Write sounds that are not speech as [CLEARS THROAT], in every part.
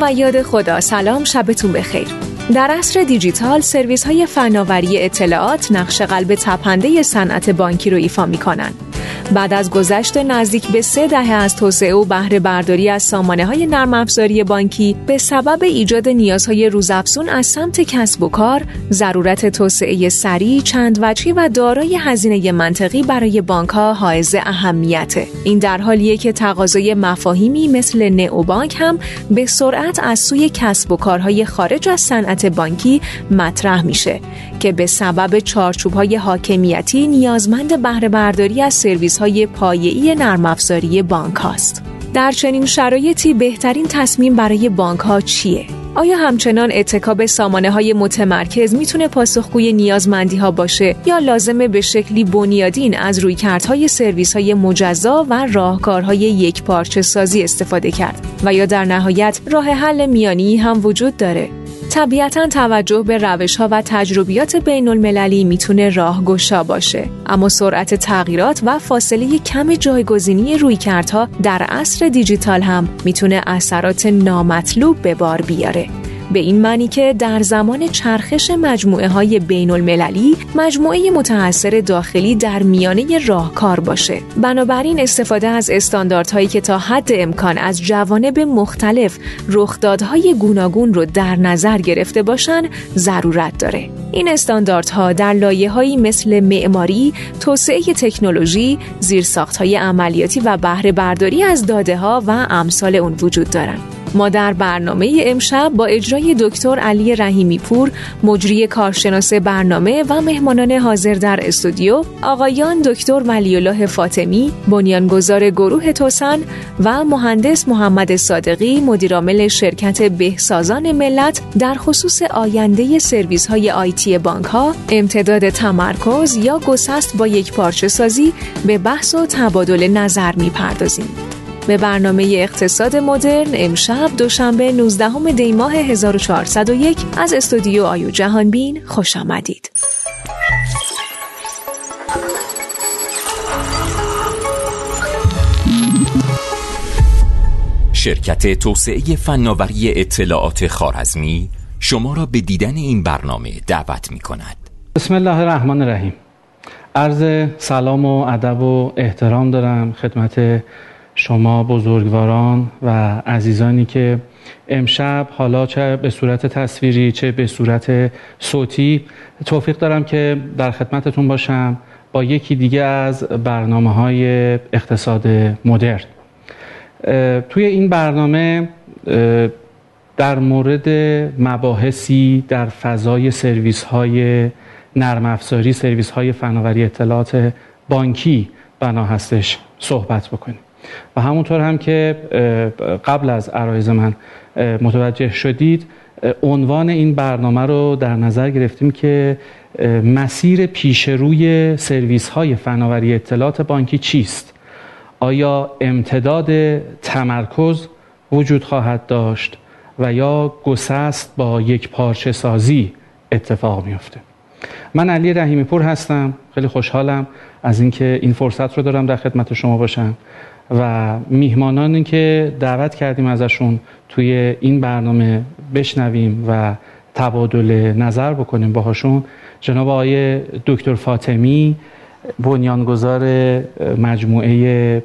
و یاد خدا سلام شبتون بخیر در عصر دیجیتال سرویس های فناوری اطلاعات نقش قلب تپنده صنعت بانکی رو ایفا می کنند. بعد از گذشت نزدیک به سه دهه از توسعه و بهره برداری از سامانه های نرم افزاری بانکی به سبب ایجاد نیازهای روزافزون از سمت کسب و کار، ضرورت توسعه سریع، چند وجهی و دارای هزینه منطقی برای بانک ها حائز اهمیته. این در حالیه که تقاضای مفاهیمی مثل نئوبانک هم به سرعت از سوی کسب و کارهای خارج از صنعت بانکی مطرح میشه که به سبب چارچوب های حاکمیتی نیازمند بهره برداری از سرویس های پایه‌ای نرم افزاری بانک هاست. در چنین شرایطی بهترین تصمیم برای بانک ها چیه؟ آیا همچنان اتکاب سامانه های متمرکز می‌تونه پاسخگوی نیازمندی ها باشه یا لازمه به شکلی بنیادین از رویکردهای سرویس های مجزا و راهکارهای یک پارچه سازی استفاده کرد و یا در نهایت راه حل میانی هم وجود داره؟ طبیعتا توجه به روش ها و تجربیات بین المللی می‌تونه راهگشا باشه. اما سرعت تغییرات و فاصله کم جایگزینی رویکردها در عصر دیجیتال هم می‌تونه اثرات نامطلوب به بار بیاره. به این معنی که در زمان چرخش مجموعه های بین المللی مجموعه متأثر داخلی در میانه راهکار باشه بنابراین استفاده از استانداردهایی که تا حد امکان از جوانب مختلف رخدادهای گوناگون رو در نظر گرفته باشن ضرورت داره این استانداردها در لایه‌هایی مثل معماری، توسعه تکنولوژی، زیرساختهای عملیاتی و بهره برداری از داده ها و امثال اون وجود دارند. ما در برنامه امشب با اجرای دکتر علی رحیمی پور مجری کارشناس برنامه و مهمانان حاضر در استودیو آقایان دکتر ولی الله فاطمی بنیانگذار گروه توسن و مهندس محمد صادقی مدیرعامل شرکت بهسازان ملت در خصوص آینده سرویس های آیتی بانک ها امتداد تمرکز یا گسست با یک پارچه سازی به بحث و تبادل نظر می‌پردازیم. به برنامه اقتصاد مدرن امشب دوشنبه 19 دی ماه 1401 از استودیو آیو جهانبین خوش آمدید. شرکت توسعه فناوری اطلاعات خارزمی شما را به دیدن این برنامه دعوت می کند. بسم الله الرحمن الرحیم عرض سلام و ادب و احترام دارم خدمت شما بزرگواران و عزیزانی که امشب حالا چه به صورت تصویری چه به صورت صوتی توفیق دارم که در خدمتتون باشم با یکی دیگه از برنامه های اقتصاد مدرن. توی این برنامه در مورد مباحثی در فضای سرویس های نرم افزاری سرویس های فناوری اطلاعات بانکی بنا هستش صحبت بکنیم. و همونطور هم که قبل از عرایز من متوجه شدید عنوان این برنامه رو در نظر گرفتیم که مسیر پیش روی سرویس های فناوری اطلاعات بانکی چیست؟ آیا امتداد تمرکز وجود خواهد داشت و یا گسست با یک پارچه سازی اتفاق میفته من علی رحیمی پور هستم خیلی خوشحالم از اینکه این فرصت رو دارم در خدمت شما باشم. و میهمانانی که دعوت کردیم ازشون توی این برنامه بشنویم و تبادل نظر بکنیم باهاشون جناب آقای دکتر فاطمی بنیانگذار مجموعه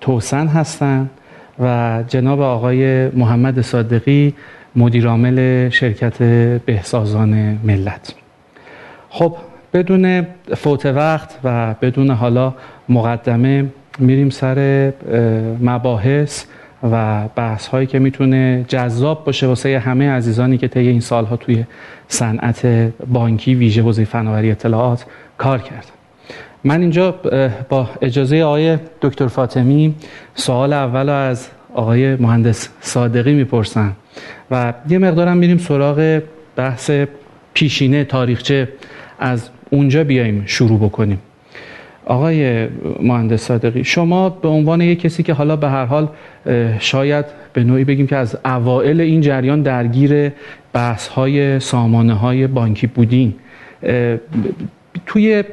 توسن هستند و جناب آقای محمد صادقی مدیرعامل شرکت بهسازان ملت. خب بدون فوت وقت و بدون حالا مقدمه میریم سر مباحث و بحث هایی که می‌تونه جذاب باشه واسه همه عزیزانی که طی این سالها توی صنعت بانکی ویژه حوزه فناوری اطلاعات کار کردن. من اینجا با اجازه آقای دکتر فاطمی سوال اول از آقای مهندس صادقی می‌پرسم و یه مقدارم میریم سراغ بحث پیشینه تاریخچه. از اونجا بیایم شروع بکنیم. آقای مهندس صادقی شما به عنوان یک کسی که حالا به هر حال شاید به نوعی بگیم که از اوائل این جریان درگیر بحث های سامانه های بانکی بودین. توی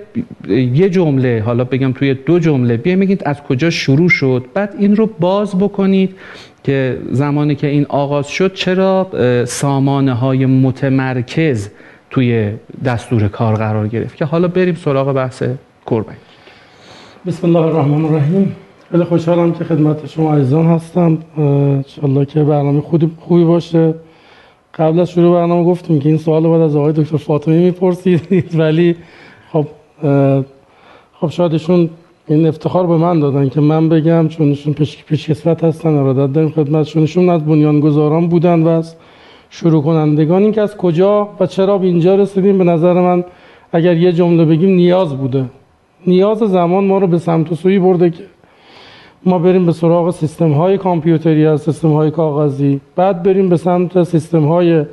یه جمله حالا بگم توی دو جمله بیایم بگید از کجا شروع شد بعد این رو باز بکنید که زمانی که این آغاز شد چرا سامانه های متمرکز توی دستور کار قرار گرفت. که حالا بریم سراغ بحث کوربنگ بسم الله الرحمن الرحیم خیلی خوشحالم که خدمت شما عزیزان هستم. انشالله که برنامه خوبی, خوبی باشه. قبل از شروع برنامه گفتیم که این سوال باید از آقای دکتر فاطمی می‌پرسید. [LAUGHS] ولی خب خب شاید این افتخار به من دادن که من بگم چون ایشون پیش پیش هستن ارادت داریم خدمتشون. ایشون از بنیانگذاران بودن و از شروع کنندگان. این که از کجا و چرا به اینجا رسیدیم به نظر من اگر یه جمله بگیم نیاز بوده. نیاز زمان ما رو به سمت و سوی برده که ما بریم به سراغ سیستم های کامپیوتری از سیستم های کاغذی بعد بریم به سمت سیستم های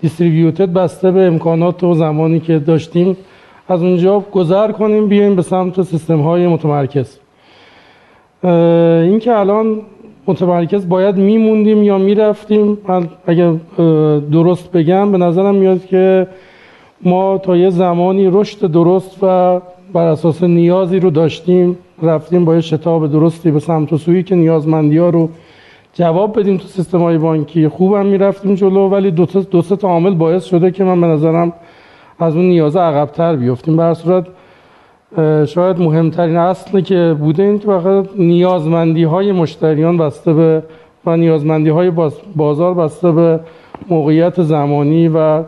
دیستریبیوتد بسته به امکانات و زمانی که داشتیم. از اونجا گذر کنیم بیایم به سمت سیستم های متمرکز. این که الان متمرکز باید میموندیم یا می‌رفتیم اگر درست بگم به نظرم میاد که ما تا یه زمانی رشد درست و بر اساس نیازی رو داشتیم رفتیم با یه شتاب درستی به سمت و سویی که نیازمندی ها رو جواب بدیم تو سیستم های بانکی. خوبم می‌رفتیم جلو ولی دو, دو سه تا عامل باعث شده که من به نظرم از اون نیاز عقبتر بیفتیم. بر صورت شاید مهمترین اصلی که بوده این فقط نیازمندی های مشتریان بسته به و نیازمندی های بازار بسته به موقعیت زمانی و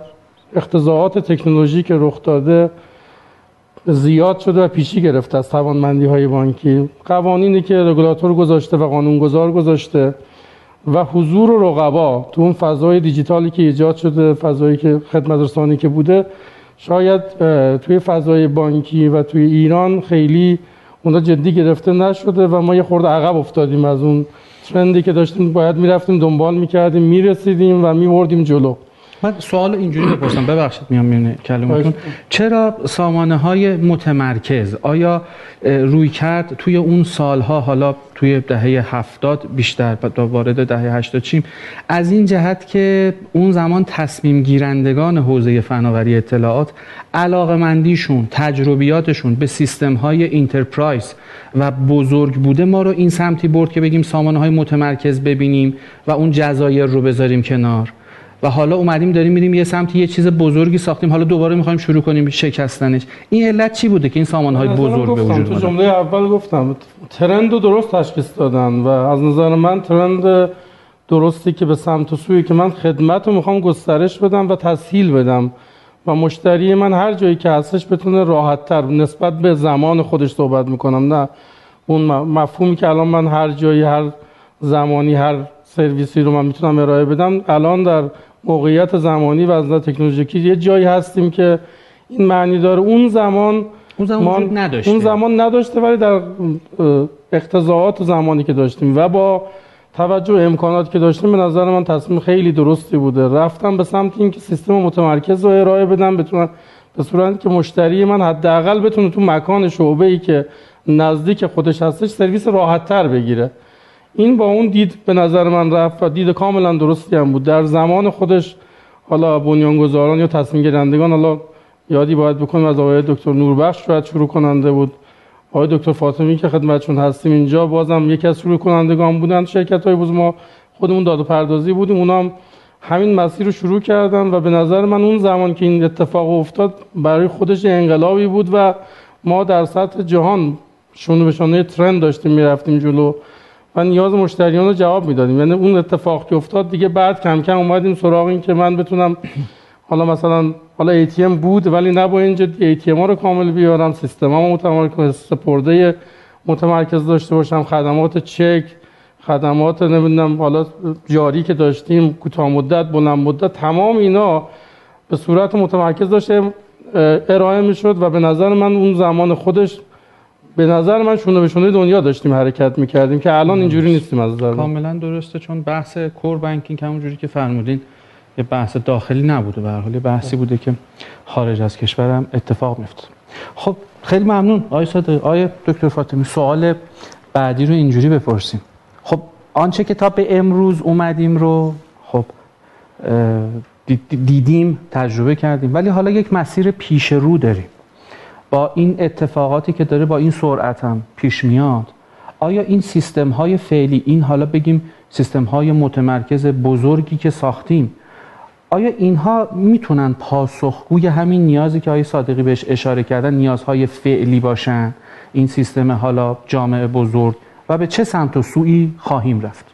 اختزاعات تکنولوژی که رخ داده زیاد شده و پیشی گرفته از توانمندی های بانکی. قوانینی که رگولاتور گذاشته و قانونگذار گذاشته و حضور و رقبا تو اون فضای دیجیتالی که ایجاد شده فضایی که خدمت رسانی که بوده شاید توی فضای بانکی و توی ایران خیلی اونها جدی گرفته نشده و ما یه خورده عقب افتادیم از اون ترندی که داشتیم. باید می‌رفتیم دنبال می‌کردیم می‌رسیدیم و میبردیم جلو. من سوال اینجوری بپرسم ببخشید میام میونه کلمتون. چرا سامانه های متمرکز آیا روی کرد توی اون سالها حالا توی دهه هفتاد بیشتر و وارد دهه هشتاد چیم از این جهت که اون زمان تصمیم گیرندگان حوزه فناوری اطلاعات علاقمندیشون تجربیاتشون به سیستم های اینترپرایز و بزرگ بوده ما رو این سمتی برد که بگیم سامانه های متمرکز ببینیم و اون جزایر رو بذاریم کنار. و حالا اومدیم داریم میریم یه سمت یه چیز بزرگی ساختیم. حالا دوباره می‌خوایم شروع کنیم شکستنش. این علت چی بوده که این سامان های بزرگ به وجود تو جمله اول گفتم ترند رو درست تشخیص دادن و از نظر من ترند درستی که به سمت و سوی که من خدمت رو می‌خوام گسترش بدم و تسهیل بدم و مشتری من هر جایی که هستش بتونه راحت تر نسبت به زمان خودش صحبت می‌کنم. نه اون مفهومی که الان من هر جایی هر زمانی هر سرویسی رو من می‌تونم ارائه بدم الان در موقعیت زمانی و از تکنولوژیکی یه جایی هستیم که این معنی داره. اون زمان اون زمان نداشته. اون زمان نداشته ولی در اقتضاعات زمانی که داشتیم و با توجه امکاناتی که داشتیم به نظر من تصمیم خیلی درستی بوده. رفتم به سمت اینکه سیستم متمرکز رو ارائه بدم بتونم به صورتی که مشتری من حداقل بتونه تو مکان شعبه ای که نزدیک خودش هستش سرویس راحت تر بگیره. این با اون دید به نظر من رفت و دید کاملا درستی هم بود. در زمان خودش حالا بنیانگذاران یا تصمیم گیرندگان حالا یادی باید بکنیم از آقای دکتر نوربخش شاید شروع کننده بود. آقای دکتر فاطمی که خدمتشون هستیم اینجا بازم یکی از شروع کنندگان بودن شرکت های ما خودمون داد و پردازی بودیم. اونا هم همین مسیر رو شروع کردن و به نظر من اون زمان که این اتفاق افتاد برای خودش انقلابی بود و ما در سطح جهان شونه به شونه ترند داشتیم می‌رفتیم جلو. و نیاز مشتریان رو جواب می‌دادیم. یعنی اون اتفاق که افتاد دیگه بعد کم کم اومدیم سراغ این که من بتونم [CLEARS THROAT] حالا مثلا حالا ATM بود ولی نه با اینجا ATM ها رو کامل بیارم سیستم ها متمرکز سپرده متمرکز داشته باشم خدمات چک خدمات نمی‌دونم حالا جاری که داشتیم کوتاه مدت بلند مدت تمام اینا به صورت متمرکز داشته ارائه می‌شد و به نظر من اون زمان خودش به نظر من شونه به شونه دنیا داشتیم حرکت می‌کردیم که الان اینجوری نیستیم از نظر کاملا درسته چون بحث کور بانکینگ همونجوری که فرمودین یه بحث داخلی نبوده به هر حال بحثی بوده که خارج از کشورم اتفاق میفته خب خیلی ممنون آقای صادق. آقای دکتر فاطمی سوال بعدی رو اینجوری بپرسیم. خب آنچه که تا به امروز اومدیم رو خب دیدیم تجربه کردیم ولی حالا یک مسیر پیش رو داریم. با این اتفاقاتی که داره با این سرعت هم پیش میاد آیا این سیستم های فعلی این حالا بگیم سیستم های متمرکز بزرگی که ساختیم آیا اینها می‌تونن پاسخگوی همین نیازی که آقای صادقی بهش اشاره کردن نیازهای فعلی باشن؟ این سیستم حالا جامعه بزرگ و به چه سمت و سوی خواهیم رفت؟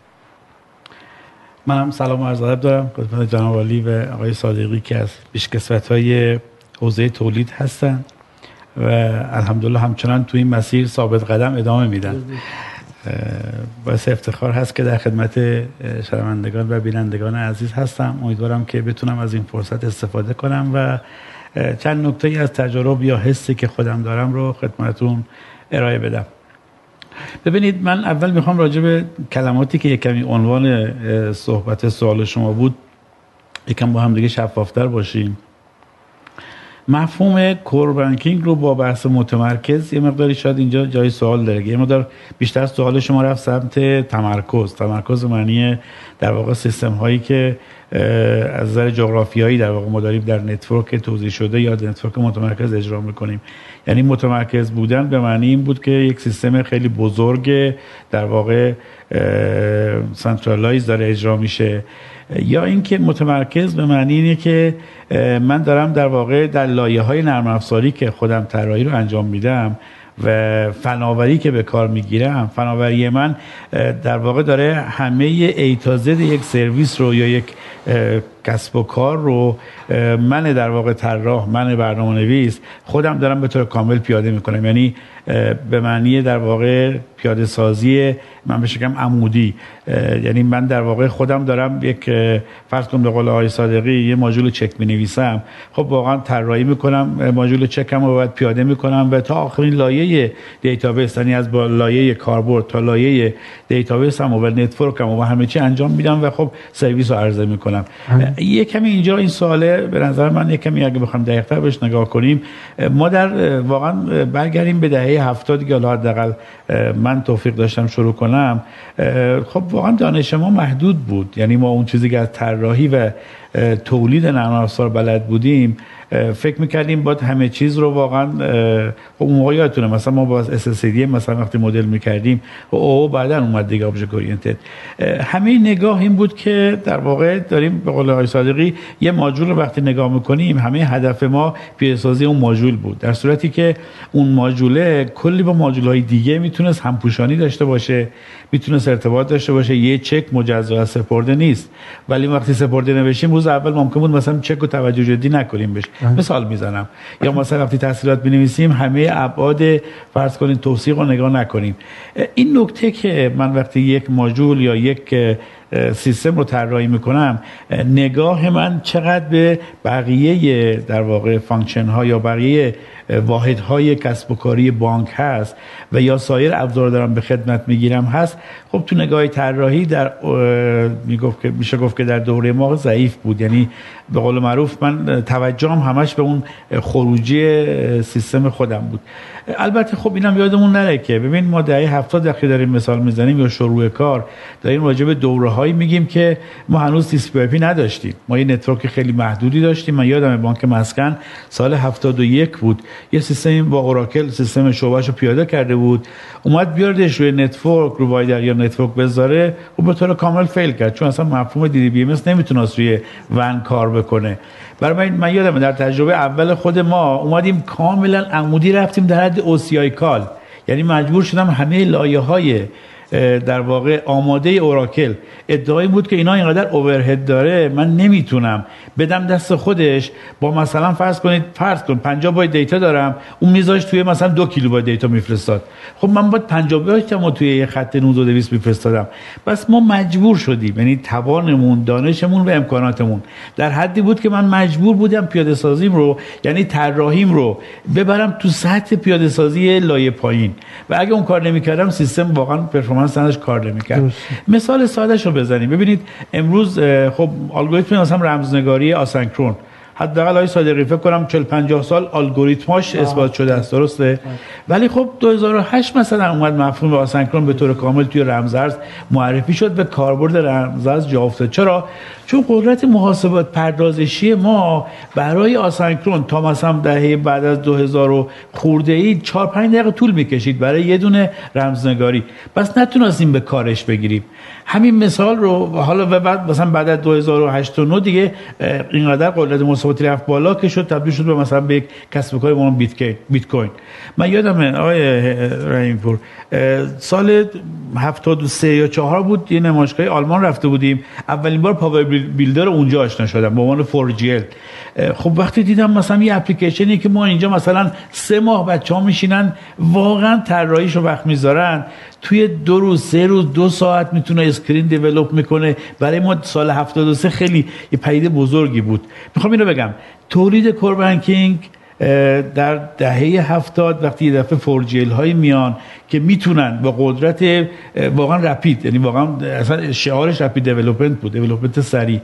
منم سلام و عرض ادب دارم خدمت جناب و آقای صادقی که از پیشکسوت های حوزه تولید هستن. و الحمدلله همچنان تو این مسیر ثابت قدم ادامه میدن. باعث افتخار هست که در خدمت شنوندگان و بینندگان عزیز هستم. امیدوارم که بتونم از این فرصت استفاده کنم و چند نکته از تجارب یا حسی که خودم دارم رو خدمتون ارائه بدم. ببینید من اول می‌خوام راجع به کلماتی که یک کمی عنوان صحبت سوال شما بود یکم با هم دیگه شفافتر باشیم. مفهوم کور بانکینگ رو با بحث متمرکز یه مقداری شاید اینجا جای سوال داره. یه مقدار بیشتر سوال شما رفت سمت تمرکز. تمرکز معنی در واقع سیستم هایی که از نظر جغرافیایی در واقع ما داریم در network توزیع شده یا network متمرکز اجرا می‌کنیم. یعنی متمرکز بودن به معنی این بود که یک سیستم خیلی بزرگ در واقع centralize داره اجرا میشه. یا اینکه متمرکز به معنی اینه که من دارم در واقع در لایه های نرم افزاری که خودم طراحی رو انجام میدم و فناوری که به کار می‌گیرم فناوری من در واقع داره همه ایتازد یک سرویس رو یا یک کسب و کار رو من در واقع طراح من برنامه نویس خودم دارم به طور کامل پیاده می‌کنم. یعنی به معنی در واقع پیاده سازی من بشه کم عمودی. یعنی من در واقع خودم دارم یک فرض کنم به قول آقای صادقی یه ماژول چک می نویسم خب واقعا طراحی می‌کنم ماژول چکم رو باید پیاده می‌کنم و تا آخرین لایه database یعنی از با لایه کاربرد تا لایه database هم و network هم و همه چی انجام میدم و خب سرویس رو عرضه می‌کنم. یه کمی اینجا این سواله به نظر من یه کمی اگه بخوام دقیق‌تر بهش نگاه کنیم. ما در واقعا برگردیم به دهه 70 که حداقل من توفیق داشتم شروع کنم. خب واقعا دانش ما محدود بود. یعنی ما اون چیزی که از طراحی و تولید نرم بلد بودیم فکر می‌کردیم باید همه چیز رو واقعا خب اون موقع یادتونه مثلا ما با SSD مثلا وقتی مدل می‌کردیم و او بعدا اومد دیگه ابجکت اورینتد. همه نگاه این بود که در واقع داریم به قول آقای صادقی یه ماژول رو وقتی نگاه می‌کنیم همه هدف ما پیشسازی اون ماژول بود. در صورتی که اون ماژوله کلی با ماژول های دیگه می‌تونست همپوشانی داشته باشه. می‌تونست ارتباط داشته باشه. یه چک مجزا از سپرده نیست. ولی وقتی سپرده نوشتیم روز اول ممکن بود مثلا چک و توجه جدی نکنیم بهش. بله. مثال می‌زنم. یا مثلا وقتی تسهیلات بنویسیم همه ابعاد فرض کنین توثیق رو نگاه نکنیم. این نکته که من وقتی یک ماژول یا یک سیستم رو طراحی می‌کنم نگاه من چقدر به بقیه در واقع function ها یا بقیه واحد های کسب و کاری بانک هست و یا سایر ابزار دارم به خدمت می‌گیرم هست خب تو نگاه طراحی در می‌گفت که میشه گفت که در دوره ما ضعیف بود. یعنی به قول معروف من توجهم همش به اون خروجی سیستم خودم بود. البته خب اینم یادمون نره که ببین ما دهه 70 دقیقه داریم مثال می‌زنیم یا شروع کار داریم راجع به دوره هایی میگیم که ما هنوز IT نداشتیم. ما یه network خیلی محدودی داشتیم. من یادم بانک مسکن سال 71 بود. یه سیستم با اوراکل سیستم شعبهش رو پیاده کرده بود. اومد بیاردش روی نتورک رو وایدر یا نتورک بذاره. و به طور کامل فیل کرد چون اصلا مفهوم دی بی ام نمی‌تونست روی ون کار بکنه. برای من, من یادم در تجربه اول خود ما اومدیم کاملا عمودی رفتیم در حد اوسیای کال. یعنی مجبور شدم همه لایه های در واقع آماده اوراکل. ادعایی بود که اینا اینقدر اوورهد داره من نمی‌تونم. بدم دست خودش با مثلا فرض کنید فرض کن 50 بایت دیتا دارم اون میذاش توی مثلا دو کیلو بایت دیتا میفرستاد. خب من باید 50 بایت توی یه خط 19 میفرستادم. بس ما مجبور شدیم یعنی توانمون دانشمون و امکاناتمون. در حدی بود که من مجبور بودم پیاده سازیم رو یعنی طراحیم رو ببرم تو سطح پیاده سازی لایه پایین. و اگه اون کار نمی‌کردم سیستم واقعا سندش کار نمی‌کرد. مثال سادهش رو بزنیم. ببینید امروز خب الگوریتم مثلا رمزنگاری آسنکرون. حداقل های صادقی فکر کنم 40 50 سال الگوریتماش اثبات شده است. درسته؟ ولی خب 2008 مثلا اومد مفهوم آسنکرون به طور کامل توی رمزارز معرفی شد و کاربرد رمزارز جا افتاد. چرا؟ چون قدرت محاسبات پردازشی ما برای آسانکرون تا مثلا دهه بعد از 2000 خورده ای 4 5 دقیقه طول می‌کشید برای یه دونه رمزنگاری. بس نتونستیم به کارش بگیریم. همین مثال رو حالا و بعد مثلا بعد از 2008 و 9 دیگه اینقدر قدرت محاسباتی رفت بالا که شد تبدیل شد به مثلا به یک کسب کار به بیت کوین من یادمه آقای رحیم پور سال 73 یا 4 بود یه نمایشگاه آلمان رفته بودیم. اولین بار PowerBuilder اونجا آشنا شدم به عنوان 4GL. خب وقتی دیدم مثلا یه اپلیکیشنی که ما اینجا مثلا سه ماه بچه ها میشینن واقعا طراحیش رو وقت می‌ذارن. توی دو روز سه روز دو ساعت می‌تونه screen develop می‌کنه. برای ما سال 73 خیلی یه پدیده بزرگی بود. می‌خوام اینو بگم. تولید core banking در دهه هفتاد وقتی یه دفعه 4GL های میان که می‌تونن با قدرت واقعا rapid یعنی واقعا اصلا شعارش rapid development بود development سریع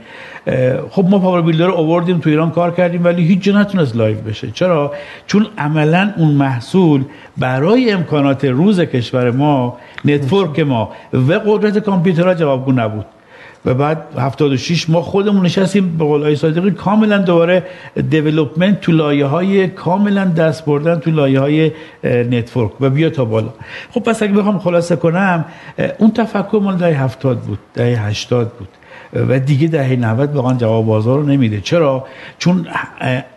خب ما PowerBuilder رو تو ایران کار کردیم ولی هیچ جا نتونست live بشه. چرا؟ چون عملا اون محصول برای امکانات روز کشور ما network ما و قدرت کامپیوترها جوابگو نبود. و بعد 76 ما خودمون نشستیم به قول صادقی کاملا دوباره development تو لایه های کاملا دست بردن تو لایه های network و بیا تا بالا. خب پس اگه بخوام خلاصه کنم اون تفکر مال دهه 70 بود دهه 80 بود. و دیگه دهه 90 واقعا جواب بازار رو نمیده. چرا؟ چون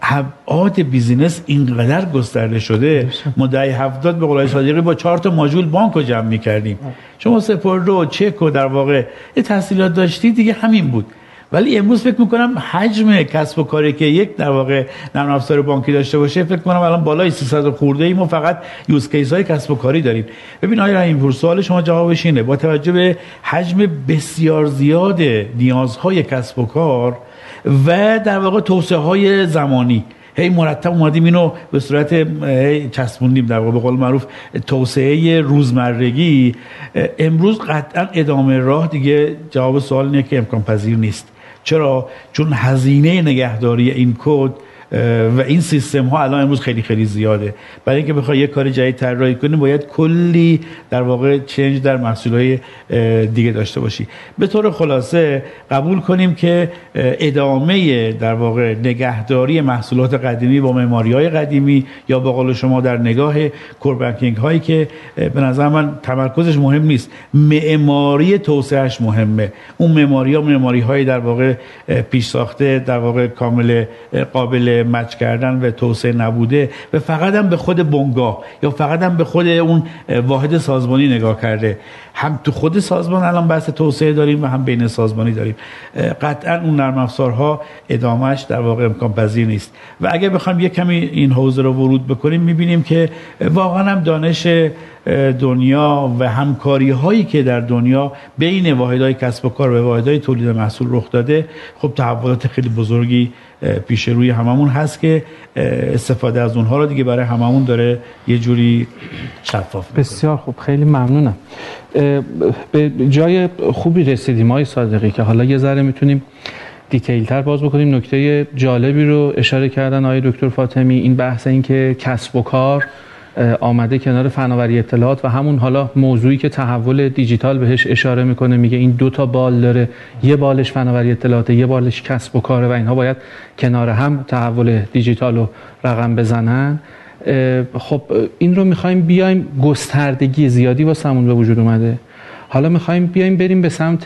ابعاد business اینقدر گسترده شده ما دهه 70 به قول صادقی با چهار تا ماژول بانک رو جمع می‌کردیم. شما سپرد رو چک و در واقع تحصیلات داشتی دیگه همین بود. ولی امروز فکر می‌کنم حجم کسب و کاری که یک در واقع نرم افزار بانکی داشته باشه فکر کنم الان بالای 300 خورده ای ما فقط یوز کیس های کسب و کاری داریم. ببین آقای رحیم سوال شما جوابش اینه. با توجه به حجم بسیار زیاد نیازهای کسب و کار و در واقع توسعه های زمانی هی مرتب اومدیم اینو به صورت چسبوندیم در واقع به قول معروف توسعه روزمرگی. امروز قطعا ادامه راه. دیگه جواب سوال اینه که امکان پذیر نیست. چرا؟ چون هزینه نگهداری این کد و این سیستم ها الان امروز خیلی خیلی زیاده. برای اینکه بخوای یک کار جدید طراحی کنی باید کلی در واقع چنج در محصول های دیگه داشته باشی. به طور خلاصه قبول کنیم که ادامه در واقع نگهداری محصولات قدیمی با معماری های قدیمی یا به قول شما در نگاه کوربانکینگ هایی که به نظر من تمرکزش مهم نیست. معماری توسعهش مهمه. اون معماری ها معماری های در واقع پیش ساخته در واقع کامل قابل مچ کردن و توسعه نبوده و فقط هم به خود بنگاه یا فقط هم به خود اون واحد سازمانی نگاه کرده. هم تو خود سازمان الان بحث توسعه داریم و هم بین سازمانی داریم. قطعا اون نرم افزارها ادامهش در واقع امکان پذیر نیست. و اگر بخوام یک کمی این حوزه رو ورود بکنیم می‌بینیم که واقعا هم دانش دنیا و همکاری هایی که در دنیا بین واحدهای کسب و کار و واحدهای تولید محصول رخ داده خب تحولات خیلی بزرگی پیش روی هممون هست که استفاده از اونها رو دیگه برای هممون داره یه جوری شفاف بسیار خوب خیلی ممنونم. به جای خوبی رسیدیم های صادقی که حالا یه ذره می‌تونیم دیتیل تر باز بکنیم. نکته جالبی رو اشاره کردن آقای دکتر فاطمی این بحث این که کسب و کار آمده کنار فناوری اطلاعات و همون حالا موضوعی که تحول دیجیتال بهش اشاره می‌کنه میگه این دو تا بال داره. یه بالش فناوری اطلاعات یه بالش کسب و کاره و اینها باید کنار هم تحول دیجیتال رو رقم بزنن. خب این رو می‌خوایم بیایم گستردگی زیادی واسمون به وجود اومده. حالا می‌خوایم بیایم بریم به سمت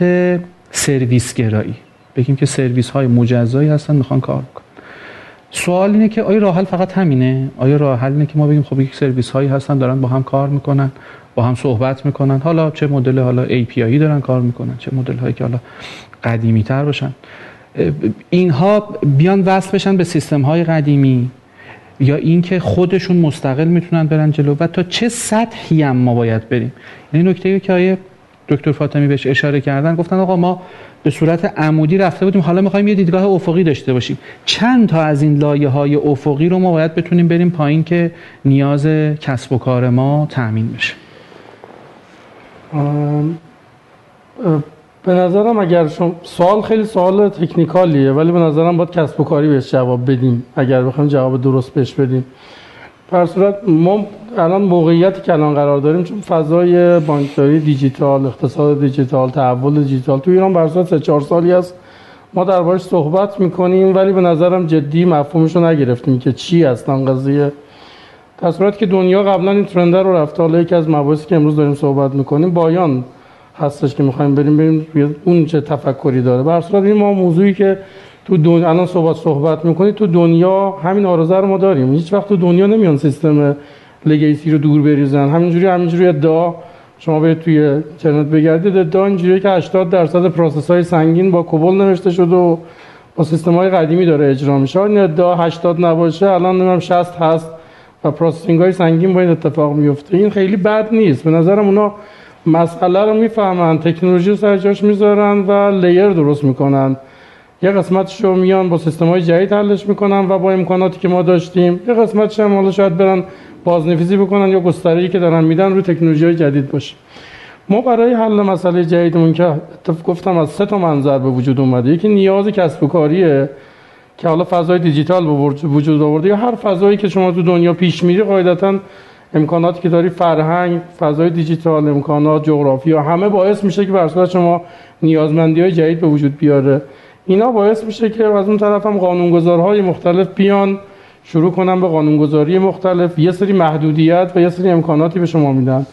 سرویس گرایی بگیم که سرویس های مجزایی هستن می‌خوان کار بکنن. سوال اینه که آیا راه حل فقط همینه؟ آیا راه حل اینه که ما بگیم خب یک سرویس هایی هستن دارن با هم کار می‌کنن با هم صحبت می‌کنن. حالا چه مدل حالا API دارن کار می‌کنن چه مدل هایی که حالا قدیمی تر باشن. اینها بیان وصل بشن به سیستم های قدیمی یا اینکه خودشون مستقل می‌تونن برن جلو و تا چه سطحی هم ما باید بریم. این نکته که آیه دکتر فاطمی بهش اشاره کردن گفتن آقا ما به صورت عمودی رفته بودیم حالا می‌خوایم یه دیدگاه افقی داشته باشیم. چند تا از این لایه های افقی رو ما باید بتونیم بریم پایین که نیاز کسب و کار ما تأمین بشه. به نظرم اگر شما سوال خیلی سوال تکنیکالیه ولی به نظرم باید کسب و کاری بهش جواب بدیم. اگر بخوایم جواب درست بهش بدیم. در صورت ما الان موقعیتی که الان قرار داریم چون فضای بانکداری دیجیتال اقتصاد دیجیتال تحول دیجیتال تو ایران بر اساس 3 4 سالی است. ما دربارش صحبت می‌کنیم ولی به نظرم جدی مفهومش رو نگرفتیم که چی هستن قضیه. در صورت که دنیا قبلا این ترند رو رفته حالا یکی از مباحثی که امروز داریم صحبت می‌کنیم بایان هستش که می‌خوایم بریم بریم اون چه تفکری داره. به صورت این ما موضوعی که تو دنیا الان صحبت صحبت می‌کنید تو دنیا همین آرزه رو ما داریم. هیچ وقت تو دنیا نمیان سیستم legacy رو دور بریزن. همینجوری همینجوری ادعا شما برید توی اینترنت بگردید. ادعا اینجوری که 80 درصد process های سنگین با COBOL نوشته شده و با سیستم های قدیمی داره اجرا میشه. این ادعا 80 نباشه الان نمی‌دونم 60 هست و processing های سنگین با این اتفاق میفته این خیلی بد نیست. به نظرم اونا مسئله رو می‌فهمن تکنولوژی رو سر جاش می‌ذارن و layer درست می‌کنن. یه قسمتش رو میان با سیستم های جدید حلش می‌کنن و با امکاناتی که ما داشتیم. یه قسمتش هم حالا شاید برن بازنفیزی بکنن یا گستره‌ای که دارن میدن روی تکنولوژی های جدید باشه. ما برای حل مسئله جدیدمون که گفتم از سه تا منظر به وجود اومده. یکی نیاز کسب و کاریه که حالا فضای دیجیتال به وجود آورده یا هر فضایی که شما تو دنیا پیش میری قاعدتا امکاناتی که داری فرهنگ فضای دیجیتال امکانات جغرافیا همه باعث میشه که بر شما نیازمندی های جدید به وجود بیاره. اینا باعث میشه که از اون طرف هم قانونگذارهای مختلف بیان شروع کنن به قانونگذاری مختلف. یه سری محدودیت و یه سری امکاناتی به شما میدن.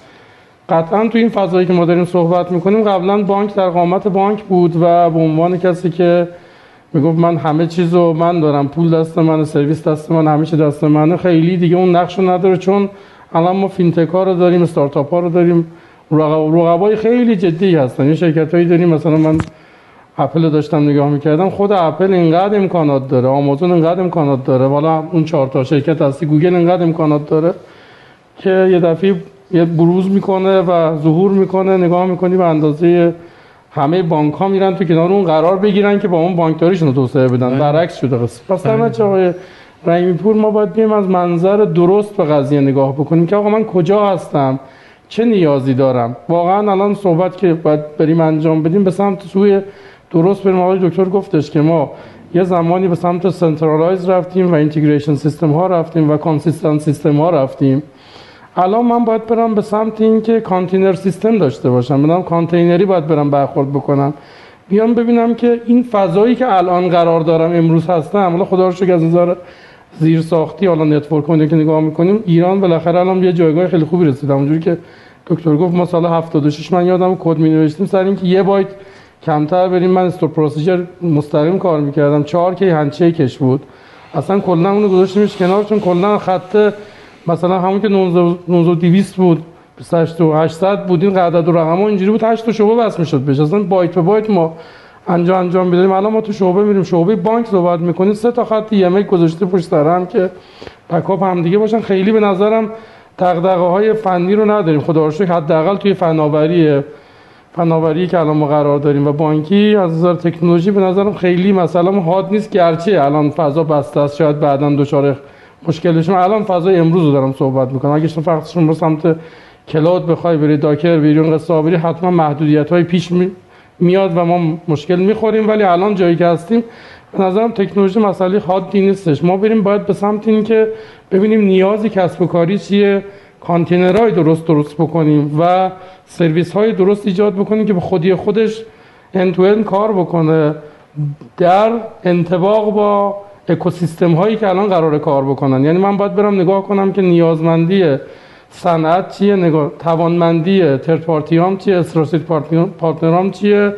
قطعا تو این فضایی که ما داریم صحبت می‌کنیم قبلا بانک در قامت بانک بود و به عنوان کسی که می‌گفت من همه چیزو من دارم پول دست من سرویس دست من همه چی دست منه خیلی دیگه اون نقش نداره. چون الان ما فینتک ها رو داریم استارتاپ ها رو داریم رقبای خیلی جدی هستن. یه شرکت هایی داریم مثلا من اپل داشتم نگاه می‌کردم خود اپل اینقدر امکانات داره آمازون اینقدر امکانات داره والا اون چهار تا شرکت هستی گوگل اینقدر امکانات داره که یه دفعه یه بروز می‌کنه و ظهور می‌کنه نگاه می‌کنی به اندازه همه بانک ها میرن تو کنار اون قرار بگیرن که با اون بانکداریشون رو توسعه بدن بله. برعکس شده قصه پس در آقای رحیمی پور ما باید بیایم از منظر درست به قضیه نگاه بکنیم که آقا من کجا هستم؟ چه نیازی دارم؟ واقعا الان صحبت که باید بریم انجام بدیم به سمت سوی درست بریم آقای دکتر گفتش که ما یه زمانی به سمت centralize رفتیم و integration سیستم ها رفتیم و consistent سیستم ها رفتیم. الان من باید برم به سمت اینکه کانتینر سیستم داشته باشم. بدم کانتینری باید برم برخورد بکنم. بیام ببینم که این فضایی که الان قرار دارم امروز هستم حالا خدا رو شکر از نظر زیر ساختی حالا network که نگاه می‌کنیم ایران بالاخره الان یه جایگاه خیلی خوبی رسید اونجوری که دکتر گفت ما سال 76 من یادم کد می نوشتیم سر اینکه یه بایت کمتر بریم. من استور پروسیجر مستقیم کار می‌کردم. چهار کی هنچه کش بود. اصلا کلا اونو گذاشتیمش کنار چون کلا خط مثلا همون که 19200 بود 800 بود. این عدد و رقم اینجوری بود. 8 تا شعبه بس می‌شد بشه اصلا بایت به بایت ما انجام انجام بدیم الان ما تو شعبه میریم. شعبه بانک صحبت می‌کنیم. سه تا خط یمک گذاشته پشت سر هم که پکاپ هم دیگه باشن. خیلی به نظرم دغدغه های فنی رو نداریم. خدا رو حداقل توی فناوری فناوری که الان ما قرار داریم و بانکی از نظر تکنولوژی به نظرم خیلی مثلا حاد نیست گرچه الان فضا بسته است شاید بعدا دچار مشکل بشیم. الان فضای امروز رو دارم صحبت می‌کنم. اگه شما فقط شما سمت کلاد بخوای بری داکر بیرون قصه بری حتما محدودیت های پیش میاد و ما مشکل می‌خوریم. ولی الان جایی که هستیم به نظرم تکنولوژی مسئله حادی نیستش. ما بریم باید به سمت این که ببینیم نیازی کسب و کاری چیه. کانتینرهای درست درست بکنیم و سرویس های درست ایجاد بکنیم که به خودی خودش انتو کار بکنه در انتباق با اکوسیستم هایی که الان قرار کار بکنن. یعنی من باید برم نگاه کنم که نیازمندی صنعت چیه نگاه توانمندی ترد پارتی چیه استراتژیک partner ام چیه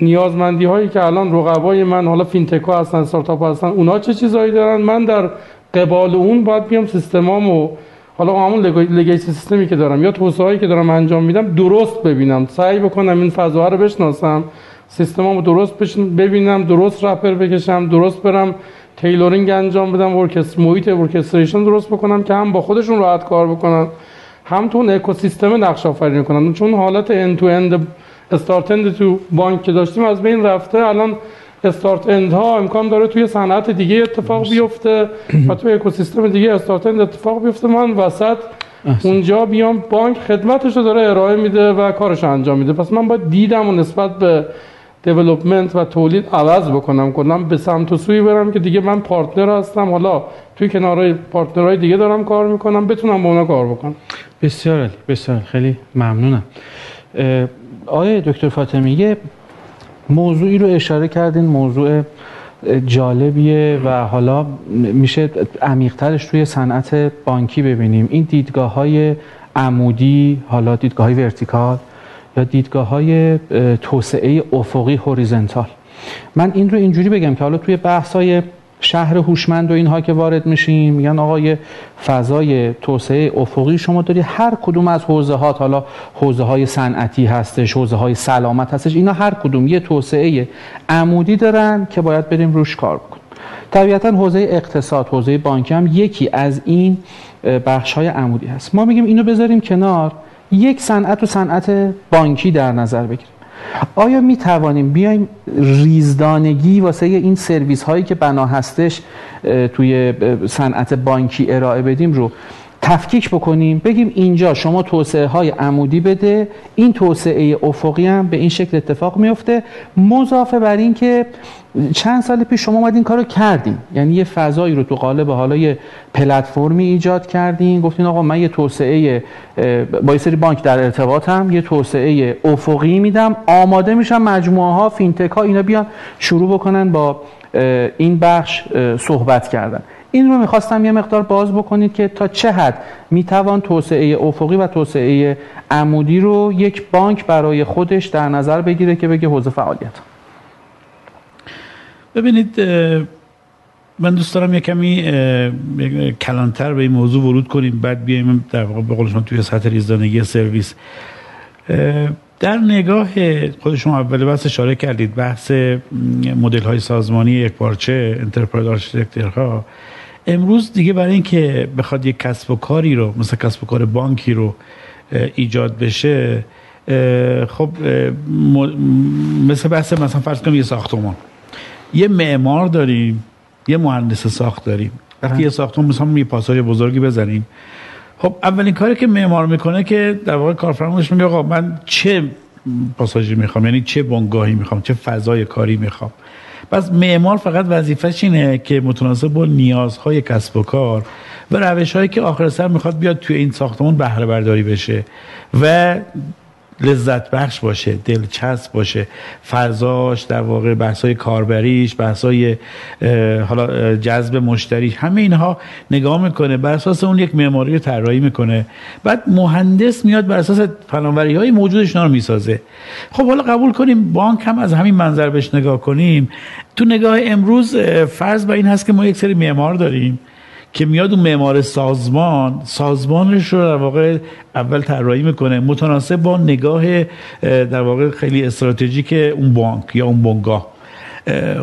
نیازمندی هایی که الان رقبای من حالا فینتک ها هستن استارتاپ هستن اونا چه چیزهایی دارن؟ من در قبال اون باید بیام سیستمامو حالا همون legacy سیستمی که دارم یا توسعه‌ای که دارم انجام میدم درست ببینم. سعی بکنم این فضا رو بشناسم. سیستمامو درست ببینم درست wrapper بکشم درست برم tailoring انجام بدم ورکس محیط orchestration درست بکنم که هم با خودشون راحت کار بکنن هم تو اون اکوسیستم نقش آفرینی کنن. چون حالت end to end start تو بانک که داشتیم از بین رفته الان start end ها امکان داره توی صنعت دیگه اتفاق بیفته و توی اکوسیستم دیگه start end اتفاق بیفته. من وسط اونجا بیام بانک خدمتش رو داره ارائه میده و کارش انجام میده. پس من باید دیدم و نسبت به development و تولید عوض بکنم. کنم به سمت و سوی برم که دیگه من partner هستم. حالا توی کنارهای partner های دیگه دارم کار می‌کنم. بتونم با اونا کار بکنم. بسیار بسیار خیلی ممنونم. آقای دکتر فاطمی یه موضوعی رو اشاره کردین موضوع جالبیه و حالا میشه عمیقترش توی صنعت بانکی ببینیم. این دیدگاه های عمودی حالا دیدگاه های vertical یا دیدگاه های توسعه افقی horizontal. من این رو اینجوری بگم که حالا توی بحث های شهر هوشمند و اینها که وارد میشیم میگن آقای فضای توسعه افقی شما داری هر کدوم از حوزه ها حالا حوزه های صنعتی هستش حوزه های سلامت هستش اینا هر کدوم یه توسعه عمودی دارن که باید بریم روش کار بکنیم. طبیعتا حوزه اقتصاد حوزه بانکی هم یکی از این بخش های عمودی هست. ما میگیم اینو بذاریم کنار یک صنعت و صنعت بانکی در نظر بگیریم. آیا می توانیم بیایم ریزدانگی واسه این سرویس هایی که بنا هستش توی صنعت بانکی ارائه بدیم رو تفکیک بکنیم بگیم اینجا شما توسعه های عمودی بده این توسعه افقی هم به این شکل اتفاق میفته مضافه بر این که چند سال پیش شما اومدین کارو کردین. یعنی یه فضایی رو تو قالب حالا یه پلتفرمی ایجاد کردین. گفتین آقا من یه توسعه با یه سری بانک در ارتباطم یه توسعه افقی میدم. آماده میشم مجموعه ها فینتک ها اینا بیان شروع بکنن با این بخش صحبت کردن. این رو می‌خواستم یه مقدار باز بکنید که تا چه حد می‌توان توسعه افقی و توسعه عمودی رو یک بانک برای خودش در نظر بگیره که بگه حوزه فعالیت. ببینید من دوست دارم یه کمی کلانتر به این موضوع ورود کنیم بعد بیایم در واقع به قول شما توی سطح ریزدانگی سرویس. در نگاه خود شما اول بحث اشاره کردید بحث مدل های سازمانی یک پارچه enterprise architecture ها امروز دیگه برای اینکه بخواد یک کسب و کاری رو مثل کسب و کار بانکی رو ایجاد بشه خب مثل بحث مثلا فرض کنیم یه ساختمان. یه معمار داریم یه مهندس ساخت داریم. وقتی یه ساختمان مثلا یه پاساژ بزرگی بزنیم خب اولین کاری که معمار می‌کنه که در واقع کارفرمایش میگه آقا من چه پاساژی می‌خوام؟ یعنی چه بنگاهی می‌خوام؟ چه فضای کاری می‌خوام؟ پس معمار فقط وظیفش اینه که متناسب با نیازهای کسب و کار و روش هایی که آخر سر می‌خواد بیاد توی این ساختمان بهره برداری بشه. و لذت بخش باشه دلچسب باشه. فضاش در واقع بحثای کاربریش بحثای حالا جذب مشتری همه اینها نگاه می‌کنه. بر اساس اون یک معماری رو طراحی می‌کنه. بعد مهندس میاد بر اساس فناوری های موجودش رو می‌سازه. خب حالا قبول کنیم بانک هم از همین منظر بهش نگاه کنیم. تو نگاه امروز فرض بر این هست که ما یک سری معمار داریم. که میاد اون معمار سازمان سازمانش رو در واقع اول طراحی می‌کنه متناسب با نگاه در واقع خیلی استراتژیک اون بانک یا اون بنگاه.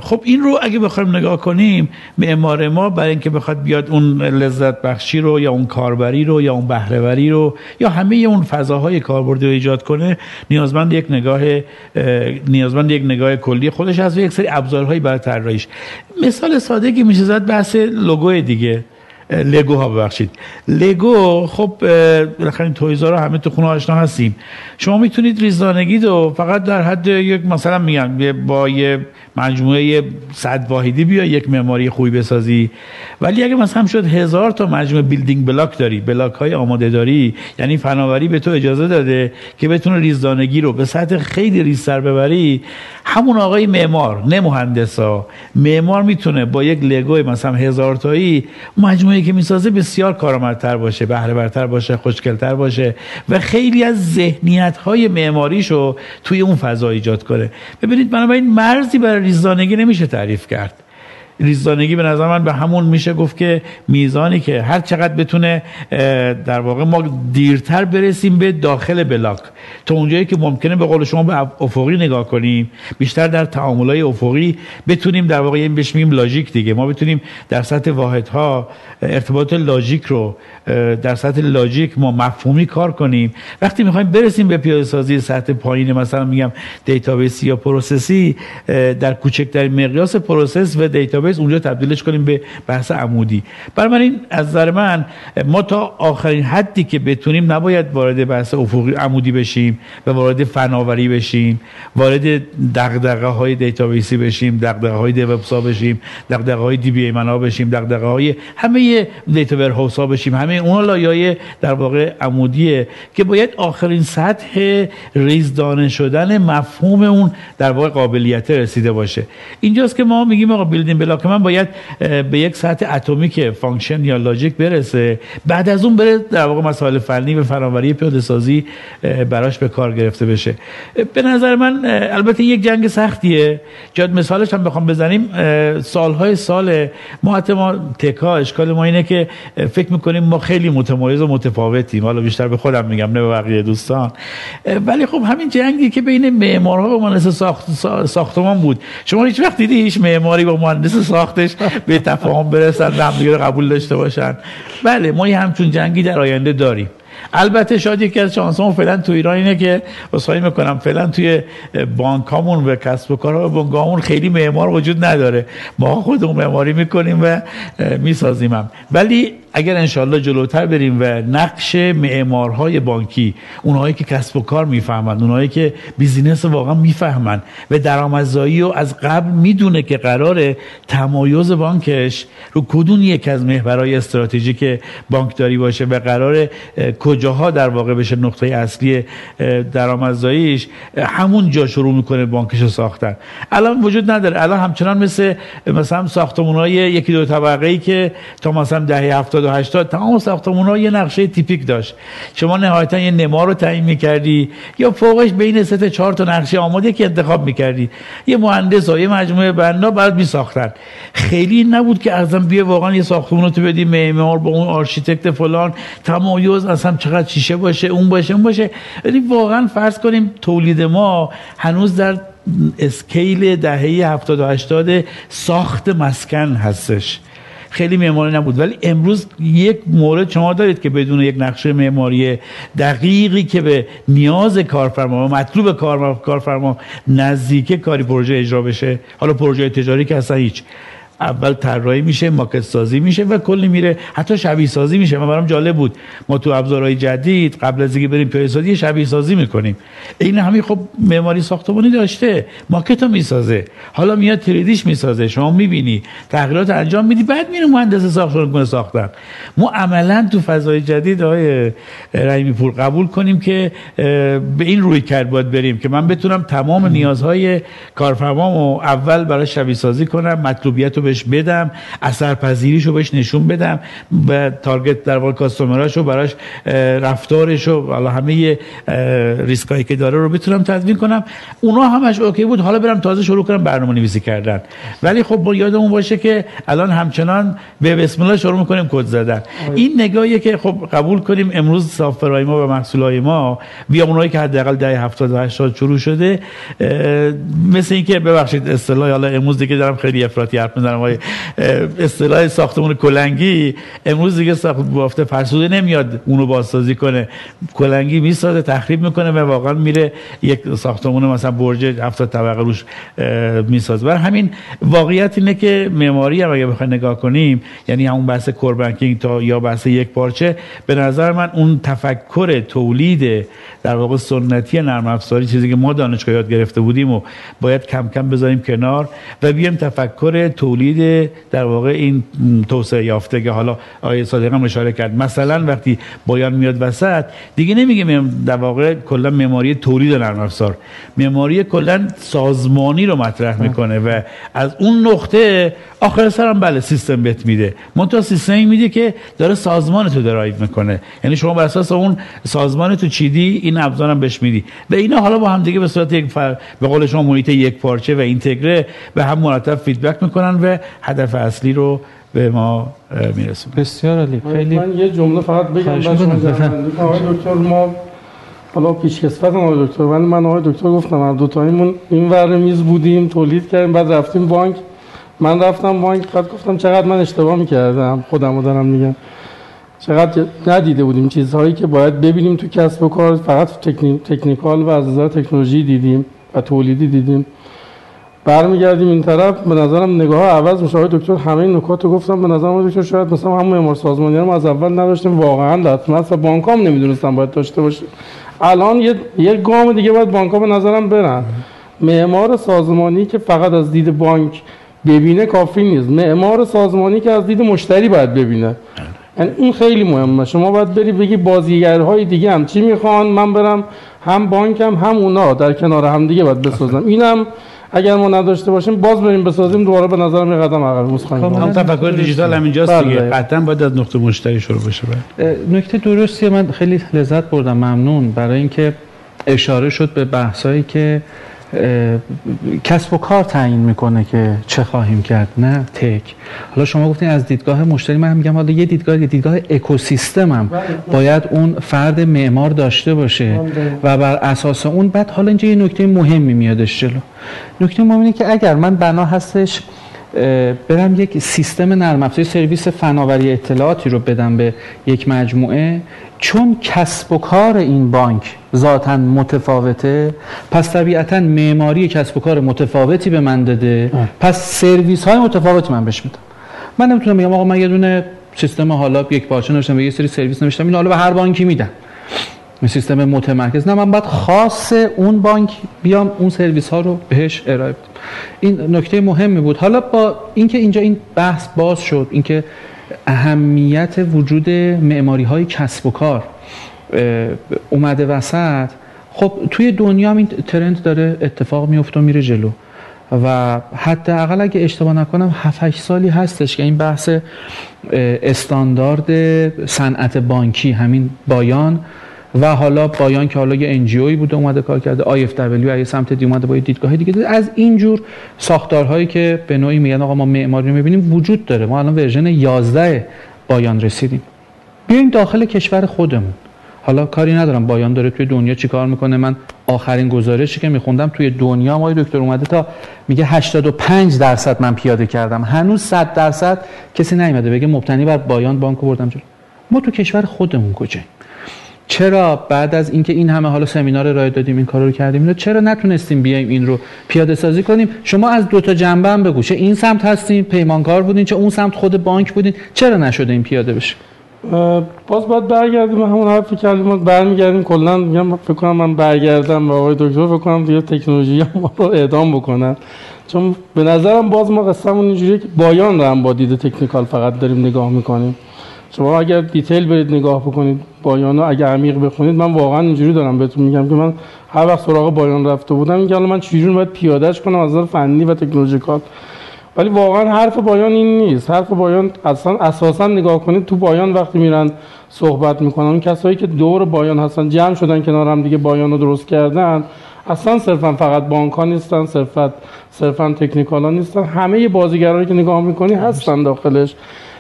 خب این رو اگه بخوایم نگاه کنیم معمار ما برای اینکه بخواد بیاد اون لذت بخشی رو یا اون کاربری رو یا اون بهرهوری رو یا همه اون فضاهای کاربردی رو ایجاد کنه نیازمند یک نگاه نیازمند یک نگاه کلی خودش از یک سری ابزارهایی برای طراحیش. مثال ساده که میشه زد بحث لوگو دیگه. لگو ها ببخشید. لگو خب بالاخره تویزا رو همه تو خونه آشنا هستیم. شما می‌تونید ریزدانگی رو فقط در حد یک مثلا میگن با یه مجموعه صد واحدی بیا یک معماری خوبی بسازی. ولی اگه مثلا شد هزار تا مجموعه building block داری block های آماده داری یعنی فناوری به تو اجازه داده که بتونه ریزدانگی رو به سطح خیلی ریزتر ببری همون آقای معمار نه مهندسا معمار می‌تونه با یک لگو مثلا هزار تایی مجموعه که می‌سازه بسیار کارآمدتر باشه بهره برتر باشه خوشگلتر باشه و خیلی از ذهنیت های معماریشو توی اون فضا ایجاد کنه. ببینید بنابراین مرزی برای ریزدانگی نمیشه تعریف کرد. ریزدانگی به نظر من به همون میشه گفت که میزانی که هر چقدر بتونه در واقع ما دیرتر برسیم به داخل بلاک. تا اونجایی که ممکنه به قول شما به افقی نگاه کنیم بیشتر در تعاملای افقی بتونیم در واقع این بهش logic دیگه. ما بتونیم در سطح واحدها ارتباط logic رو در سطح logic ما مفهومی کار کنیم. وقتی می‌خوایم برسیم به پیاده سازی سطح پایین مثلا میگم database ی یا process ی در کوچکترین مقیاس process و database database اونجا تبدیلش کنیم به بحث عمودی. برای من این از نظر من ما تا آخرین حدی که بتونیم نباید وارد بحث افقی عمودی بشیم و وارد فناوری بشیم وارد دغدغه های database ی بشیم دغدغه های DevOps ا بشیم دغدغه های DBA بشیم دغدغه های همه data warehouse ها بشیم. همه اون لایه در واقع عمودیه که باید آخرین سطح ریزدانه شدن مفهوم اون در واقع قابلیت رسیده باشه. اینجاست که ما میگیم آقا building block من باید به یک سطح atomic function یا logic برسه بعد از اون بره در واقع مسائل فنی و فناوری پیاده سازی براش به کار گرفته بشه. به نظر من البته یک جنگ سختیه. جاد مثالش هم بخوام بزنیم. سالهای سال ما حتی ما تکا اشکال ما اینه که فکر می‌کنیم ما خیلی متمایز و متفاوتیم. حالا بیشتر به خودم میگم نه به بقیه دوستان. ولی خب همین جنگی که بین معمارها و مهندس ساخت ساختمان بود. شما هیچ وقت دیدی هیچ معماری با مهندس ساختش به تفاهم برسن همدیگه قبول داشته باشن. بله ما یه همچون جنگی در آینده داریم. البته شاید یکی از شانسمون فعلا تو ایران اینه که واسه می‌کنم فعلا توی بانکامون و کسب و کارها و بانکامون خیلی معمار وجود نداره. ما خودمون معماری می‌کنیم و می‌سازیم ولی اگر انشالله جلوتر بریم و نقش معمارهای بانکی اونهایی که کسب و کار می‌فهمند اونهایی که بیزینس واقعا می‌فهمند و درآمدزایی و از قبل می‌دونه که قرار تمایز بانکش رو کدوم یک از محورهای استراتژیک بانکداری باشه و قرار کجاها در واقع بشه نقطه اصلی درآمدزاییش همون جا شروع می‌کنه بانکش رو ساختن. الان وجود نداره. الان همچنان مثل مثلا ساختمان‌های یکی دو طبقه ای که تا مثلا دهه 70 و 80 تمام ساختمون ها یه نقشه تیپیک داشت. شما نهایتا یه نما رو تعیین می‌کردی. یا فوقش بین سه تا چهار تا نقشه آماده که انتخاب می‌کردی. یه مهندس و یه مجموعه بنا بعد میساختن. خیلی نبود که ازم بیا واقعا یه ساختمون رو تو بدی معمار با اون architect فلان تمایز اصلا چقدر شیشه باشه اون باشه اون باشه. یعنی واقعا فرض کنیم تولید ما هنوز در scale دهه 70 و 80 ساخت مسکن هستش. خیلی معماری نبود. ولی امروز یک مورد شما دارید که بدون یک نقشه معماری دقیقی که به نیاز کارفرما و مطلوب کارفرما نزدیک کاری پروژه اجرا بشه. حالا پروژه تجاری که اصلا هیچ. اول طراحی میشه ماکت سازی میشه و کلی میره. حتی شبیه سازی میشه. من برام جالب بود. ما تو ابزارهای جدید قبل از اینکه بریم پیاده سازی شبیه سازی می‌کنیم. این همین خب معماری ساختمانی داشته. ماکت رو می‌سازه. حالا میاد تریدیش می‌سازه. شما می‌بینی. تغییرات انجام میدی. بعد میره مهندس ساختمان کنه ساختن. ما عملا تو فضای جدید های رحیمی پور قبول کنیم که به این روی کرد باید بریم که من بتونم تمام نیازهای کارفرمامو اول برای شبیه سازی کنم مطلوبیت بهش بدم اثرپذیریشو بهش نشون بدم و تارگت در واقع کاستومراشو براش رفتارشو حالا همه ریسکایی که داره رو بتونم تدوین کنم. اونا همش اوکی بود. حالا برم تازه شروع کنم برنامه نویسی کردن. ولی خب با یادمون باشه که الان همچنان به بسم الله شروع می‌کنیم کد زدن. این نگاهیه که خب قبول کنیم امروز سافرهای ما و محصولای ما بیا اونایی که حداقل ده 70 و 80 شروع شده مثل اینکه ببخشید اصطلاح حالا امروز دیگه دارم خیلی افراطی حرف می‌زنم. های اصطلاح ساختمون کلنگی امروز دیگه ساخت بافته فرسوده نمیاد اونو بازسازی کنه. کلنگی می‌سازه تخریب می‌کنه و واقعا میره یک ساختمون مثلا برج 70 طبقه روش می‌سازه. برای همین واقعیت اینه که معماری هم اگه بخوایم نگاه کنیم یعنی همون بحث کوربنکینگ تا یا بحث یک پارچه به نظر من اون تفکر تولید در واقع سنتی نرم افزاری چیزی که ما دانشگاه یاد گرفته بودیم و باید کم کم بذاریم کنار و بیایم تفکر تولید در واقع این توسعه یافته که حالا آقای صادق هم اشاره کرد. مثلا وقتی BIAN میاد وسط دیگه نمیگه در واقع کلا معماری تولید نرم افزار. معماری کلا سازمانی رو مطرح می‌کنه و از اون نقطه آخر سر هم بله سیستم بهت میده. منتها سیستمی میده که داره سازمان تو درایو می‌کنه. یعنی شما بر اساس اون سازمان تو چیدی این ابزار هم بهش میدی. و اینا حالا با هم دیگه به صورت یک فر... به قول شما محیط یک پارچه و integrate ه به هم مرتب feedback می‌کنن و هدف اصلی رو به ما میرسون بسیار عالی. خیلی من یه جمله فقط بگم آقای دکتر ما حالا پیش کسفت آقای دکتر ولی من آقای دکتر گفتم هر دو تایمون این ور میز بودیم تولید کردیم بعد رفتیم بانک. من رفتم بانک بعد گفتم چقدر من اشتباه می‌کردم؟ خودمو دارم میگم. چقدر ندیده بودیم چیزهایی که باید ببینیم تو کسب و کار. فقط تکنیکال و از نظر تکنولوژی دیدیم و تولیدی دیدیم. برمیگردیم این طرف. به نظرم نگاه ها عوض میشه. آقای دکتر همه این نکات رو گفتم. به نظرم دکتر شاید مثلا همون معمار سازمانی رو از اول نداشتیم. واقعا لطمت و بانک هم نمی‌دونستم باید داشته باشه الان یه یک گام دیگه باید بانک به نظرم برن. معمار سازمانی که فقط از دید بانک ببینه کافی نیست. معمار سازمانی که از دید مشتری باید ببینه. یعنی این خیلی مهمه. شما باید بری بگی بازیگرهای دیگه هم چی می‌خوان؟ من برم هم بانکم هم اونا در کنار هم دیگه باید بسازم. اینم اگر ما نداشته باشیم باز بریم بسازیم دوباره به نظرم یه قدم عقب. روز خواهیم هم تفکر دیجیتال هم اینجاست بله. دیگه. قطعا باید از نقطه مشتری شروع بشه بله. نکته درستیه. من خیلی لذت بردم. ممنون. برای اینکه اشاره شد به بحثایی که کسب و کار تعیین می‌کنه که چه خواهیم کرد نه تک حالا شما گفتین از دیدگاه مشتری من میگم حالا یه دیدگاه یه دیدگاه اکوسیستم هم بله. باید اون فرد معمار داشته باشه بله. و بر اساس اون بعد حالا اینجا یه نکته مهمی میادش جلو نکته مهم اینه که اگر من بنا هستش برم یک سیستم نرم افزار سرویس فناوری اطلاعاتی رو بدم به یک مجموعه. چون کسب و کار این بانک ذاتا متفاوته پس طبیعتا معماری کسب و کار متفاوتی به من داده. پس سرویس های متفاوتی من بهش میدم. من نمی‌تونم بگم آقا من یه دونه سیستم حالا یک پارچه نوشتم یه سری سرویس نوشتم این حالا به هر بانکی میدم. سیستم متمرکز. نه من باید خاص اون بانک بیام اون سرویس ها رو بهش ارائه بدم. این نکته مهمی بود. حالا با اینکه اینجا این بحث باز شد اینکه اهمیت وجود معماری های کسب و کار اومده وسط خب توی دنیا هم این ترند داره اتفاق میفته و میره جلو. و حداقل اگه اشتباه نکنم 7 سالی هستش که این بحث استاندارد صنعت بانکی همین BIAN و حالا BIAN که حالا یه NGO ی بوده اومده کار کرده آی دبلیو سمت دی اومده با دیدگاه دیگه. از اینجور ساختارهایی که به نوعی میگن آقا ما معماری می‌بینیم وجود داره. ما الان version 11 BIAN رسیدیم. بیایم داخل کشور خودمون. حالا کاری ندارم. BIAN داره توی دنیا چیکار می‌کنه؟ من آخرین گزارشی که میخوندم توی دنیا ما دکتر اومده تا میگه 85 درصد من پیاده کردم. هنوز 100 درصد کسی نیومده. بگه مبتنی بر بایان بانکو بردم جلو. ما تو کشور خودمون کجاییم؟ چرا بعد از اینکه این همه حالا سمینار ارائه دادیم این کار رو کردیم اینو چرا نتونستیم بیایم این رو پیاده سازی کنیم؟ شما از دو تا جنبه هم بگو. چه این سمت هستیم پیمانکار بودین چه اون سمت خود بانک بودین. چرا نشده این پیاده بشه؟ باز باید برگردیم همون حرفی کردیم برمیگردیم. کلا میگم فکر کنم من برگردم و آقای دکتر. فکر کنم دیگه تکنولوژی ما رو اعدام بکنن. چون به نظرم باز ما قصه‌مون اینجوریه که بایان رو هم با دید تکنیکال فقط داریم نگاه می‌کنیم. شما اگر دیتیل برید نگاه بکنید بایانو اگر عمیق بخونید من واقعا اینجوری دارم بهتون میگم که من هر وقت سراغ بایان رفته بودم اینکه الان من چجوری باید پیادهش کنم از نظر فنی و تکنولوژیکال ولی واقعا حرف بایان این نیست. حرف بایان اصلا اساسا نگاه کنید تو بایان وقتی میرن صحبت می‌کنن کسایی که دور BIAN هستن جمع شدن کنار هم دیگه BIAN رو درست کردن اصلا صرفا فقط بانک ها نیستن صرفا صرفا technical ها نیستن. همه بازیگرایی که نگاه می‌کنی هستن داخلش.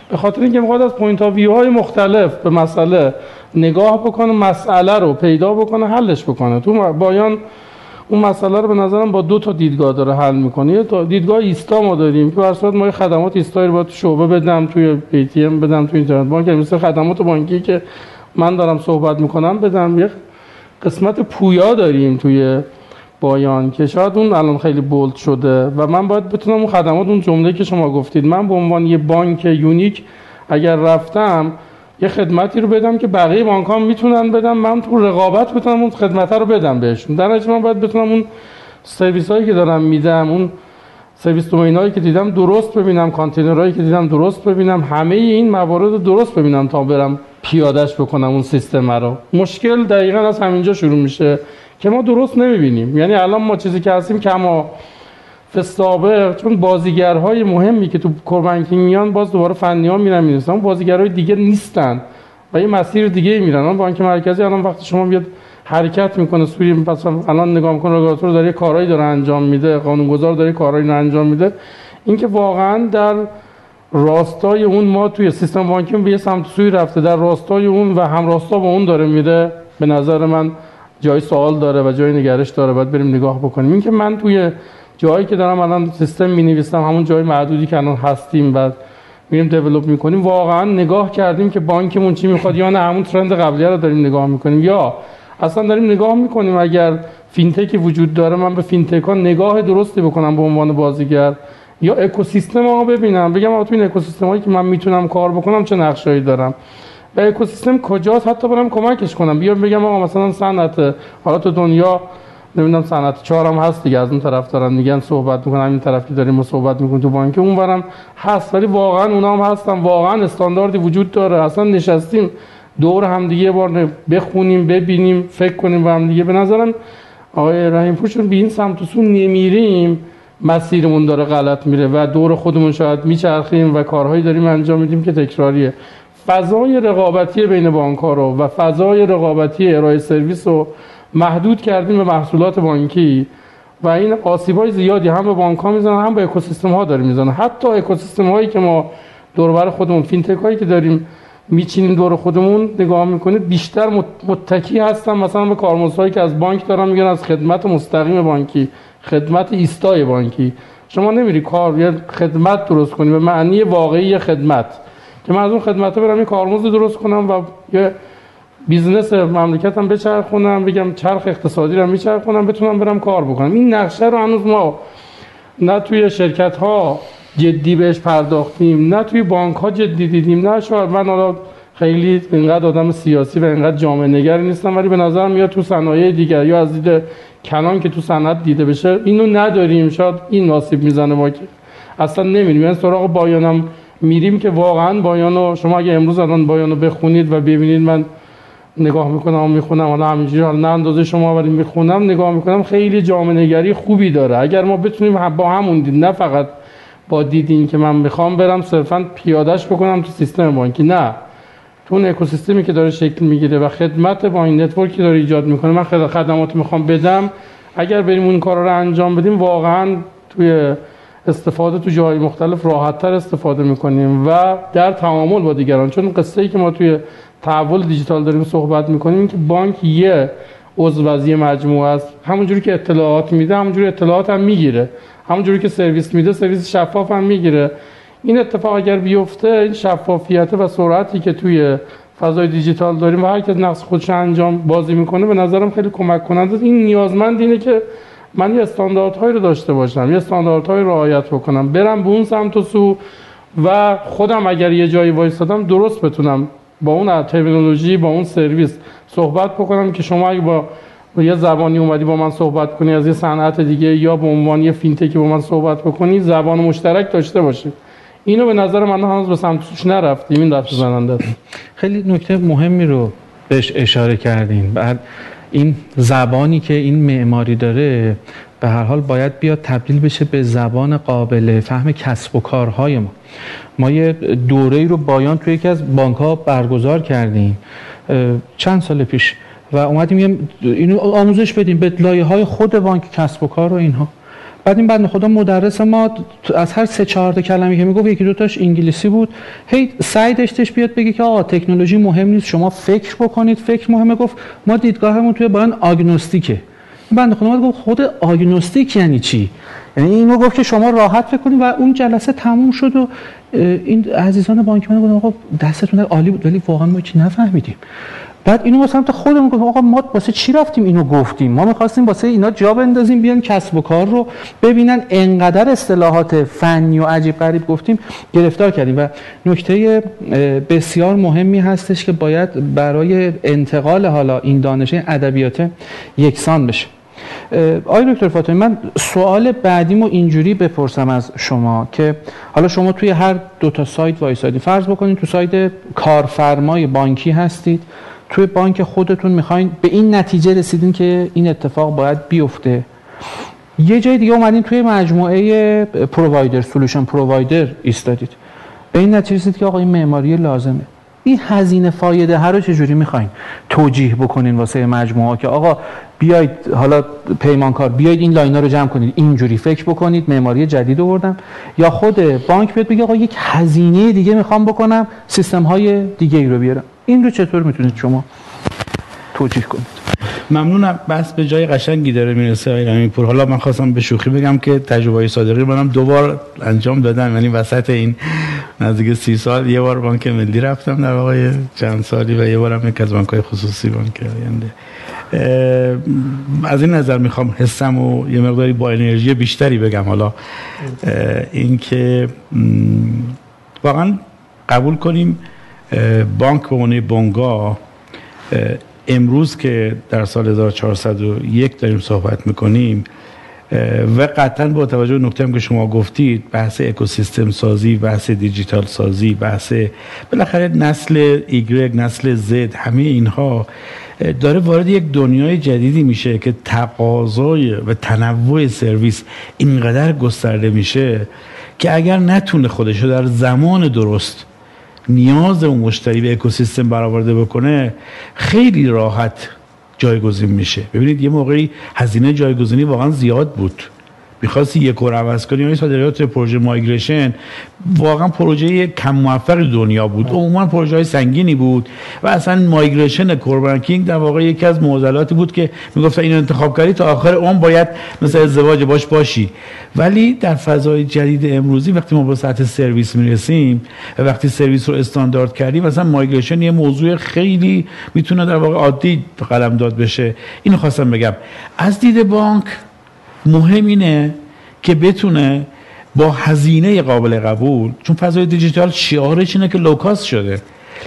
به خاطر اینکه می‌خواد از point of view های مختلف به مسئله نگاه بکنه مسئله رو پیدا بکنه حلش بکنه. تو BIAN اون مسئله رو به نظرم با دو تا دیدگاه داره حل می‌کنه. یه دیدگاه ایستا ما داریم که صورت ما خدمات ایستایی رو باید شعبه بدم توی ATM بدم توی اینترنت بانک. مثل خدمات بانکی که من دارم صحبت می‌کنم بدم. یه قسمت پویا داریم توی BIAN که شاید اون الان خیلی bold شده و من باید بتونم اون خدمات اون جمله که شما گفتید. من به عنوان یه بانک unique اگر رفتم یه خدمتی رو بدم که بقیه بانک ها می‌تونن بدم من تو رقابت بتونم اون خدمت رو بدم بهشون. در من باید بتونم اون سرویس هایی که دارم میدم اون service domain هایی که دیدم درست ببینم هایی که دیدم درست ببینم همه این موارد رو درست ببینم تا برم پیادش بکنم اون سیستم رو. مشکل دقیقا از همینجا شروع میشه. که ما درست نمی‌بینیم. یعنی الان ما چیزی که هستیم کما فستابق چون بازیگرهای مهمی که تو کوربانکینگ میان باز دوباره فنی ها میرن می‌رسن بازیگرهای دیگه نیستن و یه مسیر دیگه میرن. بانک مرکزی الان وقتی شما بیاد حرکت می‌کنه سوی مثلا الان نگاه می‌کنه رگولاتور داره کارهایی داره انجام میده قانونگذار داره کارهایی رو انجام میده. اینکه واقعا در راستای اون ما توی سیستم بانکی به یه سمت سوی رفته در راستای اون و همراستا با اون داره میره به نظر من جای سوال داره و جای نگرش داره باید بریم نگاه بکنیم. اینکه من توی جایی که دارم الان سیستم می نویسم همون جای معدودی که الان هستیم و میریم develop می‌کنیم واقعا نگاه کردیم که بانکمون چی می‌خواد یا نه همون trend قبلی رو داریم نگاه می‌کنیم. یا اصلا داریم نگاه می‌کنیم اگر فینتکی وجود داره من به فینتک ها نگاه درستی بکنم به عنوان بازیگر. یا اکوسیستم ها ببینم. بگم آقا تو این اکوسیستم هایی که من می‌تونم کار بکنم چه نقشهایی دارم؟ و اکوسیستم کجاست؟ حتی برم کمکش کنم. بیام بگم آقا مثلا صنعت حالا تو دنیا نمی‌دونم صنعت چهارم هست دیگه از اون طرف دارن میگن صحبت می‌کنن این طرف که داریم صحبت می‌کنیم تو بانک اونورم هست ولی واقعا اونا هم هستن. واقعا استانداردی وجود داره. اصلا نشستیم دور هم دیگه بار بخونیم ببینیم فکر کنیم با هم دیگه به نظرم آقای رحیم پوشون به این سمت و نمیریم. مسیرمون داره غلط میره و دور خودمون شاید میچرخیم و کارهایی داریم انجام میدیم که تکراریه. فضای رقابتی بین بانک ها رو و فضای رقابتی ارائه سرویس رو محدود کردیم به محصولات بانکی و این آسیب های زیادی هم به بانک ها هم به اکوسیستم ها داره می‌زنن حتی اکوسیستم هایی که ما دور و بر خودمون فینتک هایی که داریم میچینیم دور خودمون نگاه می‌کنید بیشتر متکی هستن. مثلا به کارمزدهایی که از بانک دارن میگن از خدمت مستقیم بانکی خدمت ایستای بانکی. شما نمیری کار یا خدمت درست کنی به معنی واقعی خدمت. که من از اون خدمت برم درست کنم و یه business مملکتم بچرخونم بگم چرخ اقتصادی رو میچرخونم بتونم برم کار بکنم. این نقشه رو هنوز ما نه توی شرکت ها جدی بهش پرداختیم نه توی بانک ها جدی دیدیم. نه شاید من حالا خیلی اینقدر آدم سیاسی و اینقدر جامعه نگری نیستم ولی به نظر میاد تو صنایع دیگر یا از دید کلان که تو صنعت دیده بشه اینو نداریم. شاید این آسیب می‌زنه ما که اصلا نمیریم. یعنی سراغ بایانم میریم که واقعا بایانو شما اگه امروز الان بایانو بخونید و ببینید من نگاه می‌کنم و می‌خونم حالا همینجوری حالا نه اندازه شما ولی می‌خونم نگاه می‌کنم خیلی جامعه خوبی داره. اگر ما بتونیم با همون دید نه فقط با دیدین که من می‌خوام برم صرفا پیادش بکنم تو سیستم بانکی. نه. تو اون اکوسیستمی که داره شکل می‌گیره و خدمت با این نتورکی داره ایجاد می‌کنه من خدمات می‌خوام بدم. اگر بریم اون کارا رو انجام بدیم واقعا توی استفاده تو جای مختلف راحتتر استفاده می‌کنیم و در تعامل با دیگران چون قصه ای که ما توی تحول دیجیتال داریم صحبت می‌کنیم این که بانک یه عضو مجموعه است همونجوری که اطلاعات میده همونجوری اطلاعات هم می‌گیره. همونجوری که سرویس میده سرویس شفاف هم می‌گیره. این اتفاق اگر بیفته این شفافیت و سرعتی که توی فضای دیجیتال داریم و هر کس نقص خودش انجام بازی می‌کنه به نظرم خیلی کمک کننده این نیازمند اینه که من یه استانداردهایی رو داشته باشم یه استانداردهایی رو رعایت بکنم برم به اون سمت و سو و خودم اگر یه جایی وایستادم درست بتونم با اون ترمینولوژی با اون سرویس صحبت بکنم که شما اگه با یه زبانی اومدی با من صحبت کنی از یه صنعت دیگه یا به عنوان یه فینتکی با من صحبت بکنی زبان مشترک داشته باشید اینو به نظر من هنوز به سمت سوش نرفتیم این دست زننده خیلی نکته مهمی رو بهش اشاره کردین. بعد این زبانی که این معماری داره به هر حال باید بیاد تبدیل بشه به زبان قابل فهم کسب و کارهای ما. ما یه دوره رو بایان توی یکی از بانک ها برگزار کردیم چند سال پیش و اومدیم اینو آموزش بدیم به لایه های خود بانک کسب و کار و اینها. بعد این بنده خدا مدرس ما از هر سه چهار تا کلمه که می‌گفت یکی دو تاش انگلیسی بود. هی سعی داشتش بیاد بگه که آقا تکنولوژی مهم نیست شما فکر بکنید فکر مهمه. گفت ما دیدگاهمون توی بیان آگنوستیکه. بنده خدا گفت خود آگنوستیک یعنی چی؟ یعنی اینو گفت که شما راحت فکر کنید و اون جلسه تموم شد و این عزیزان بانک من گفتن آقا دستتون عالی بود ولی واقعا ما چی نفهمیدیم. بعد اینو ما سمت خودمون گفتم آقا ما واسه چی رفتیم اینو گفتیم؟ ما می‌خواستیم واسه اینا جا بندازیم بیان کسب و کار رو ببینن انقدر اصطلاحات فنی و عجیب غریب گفتیم گرفتار کردیم. و نکته بسیار مهمی هستش که باید برای انتقال حالا این دانش ادبیات یکسان بشه. آقای دکتر فاطمی من سوال بعدیمو اینجوری بپرسم از شما که حالا شما توی هر دو تا سایت وایسادید فرض بکنید تو سایت کارفرمای بانکی هستید توی بانک خودتون می‌خواین به این نتیجه رسیدین که این اتفاق باید بیفته. یه جای دیگه اومدین توی مجموعه provider solution provider ایستادید. به این نتیجه رسید که آقا این معماری لازمه. این هزینه فایده هر رو چجوری می‌خواین توجیه بکنین واسه مجموعه که آقا بیاید حالا پیمانکار بیاید این line ا رو جمع کنید. اینجوری فکر بکنید معماری جدید آوردم. یا خود بانک بیاد بگه آقا یک هزینه دیگه می‌خوام بکنم سیستم های دیگه رو بیارم. این رو چطور می‌تونید شما توجیه کنید؟ ممنونم. بس به جای قشنگی داره می‌رسه آقای پور حالا من خواستم به شوخی بگم که تجربه صادقی منم دو بار انجام دادم. یعنی وسط این نزدیک سی سال یه بار بانک ملی رفتم در واقع چند سالی و یه بارم یک از بانک های خصوصی بانک آینده. از این نظر می‌خوام حسم و یه مقداری با انرژی بیشتری بگم. حالا اینکه واقعا قبول کنیم بانک به عنوان امروز که در سال 1401 داریم صحبت می‌کنیم و قطعا با توجه به نکته که شما گفتید بحث اکوسیستم سازی بحث دیجیتال سازی بحث بالاخره نسل ایگرگ نسل زد همه اینها داره وارد یک دنیای جدیدی میشه که تقاضای و تنوع سرویس اینقدر گسترده میشه که اگر نتونه خودش رو در زمان درست نیاز اون مشتری به اکوسیستم برآورده بکنه خیلی راحت جایگزین میشه. ببینید یه موقعی هزینه جایگزینی واقعا زیاد بود. می‌خواستی یک رو عوض کنی یا صادرات پروژه مایگریشن واقعا پروژه کم موفق دنیا بود. عموما پروژه های سنگینی بود و اصلا مایگریشن کوربانکینگ در واقع یکی از معضلاتی بود که می‌گفتن این انتخاب کردی تا آخر اون باید مثل ازدواج باش باشی. ولی در فضای جدید امروزی وقتی ما به سطح سرویس می‌رسیم و وقتی سرویس رو استاندارد کردیم مثلا migration یه موضوع خیلی می‌تونه در واقع عادی قلم داد بشه. اینو خواستم بگم. از دید بانک مهم اینه که بتونه با هزینه قابل قبول چون فضای دیجیتال شعارش اینه که low cost شده.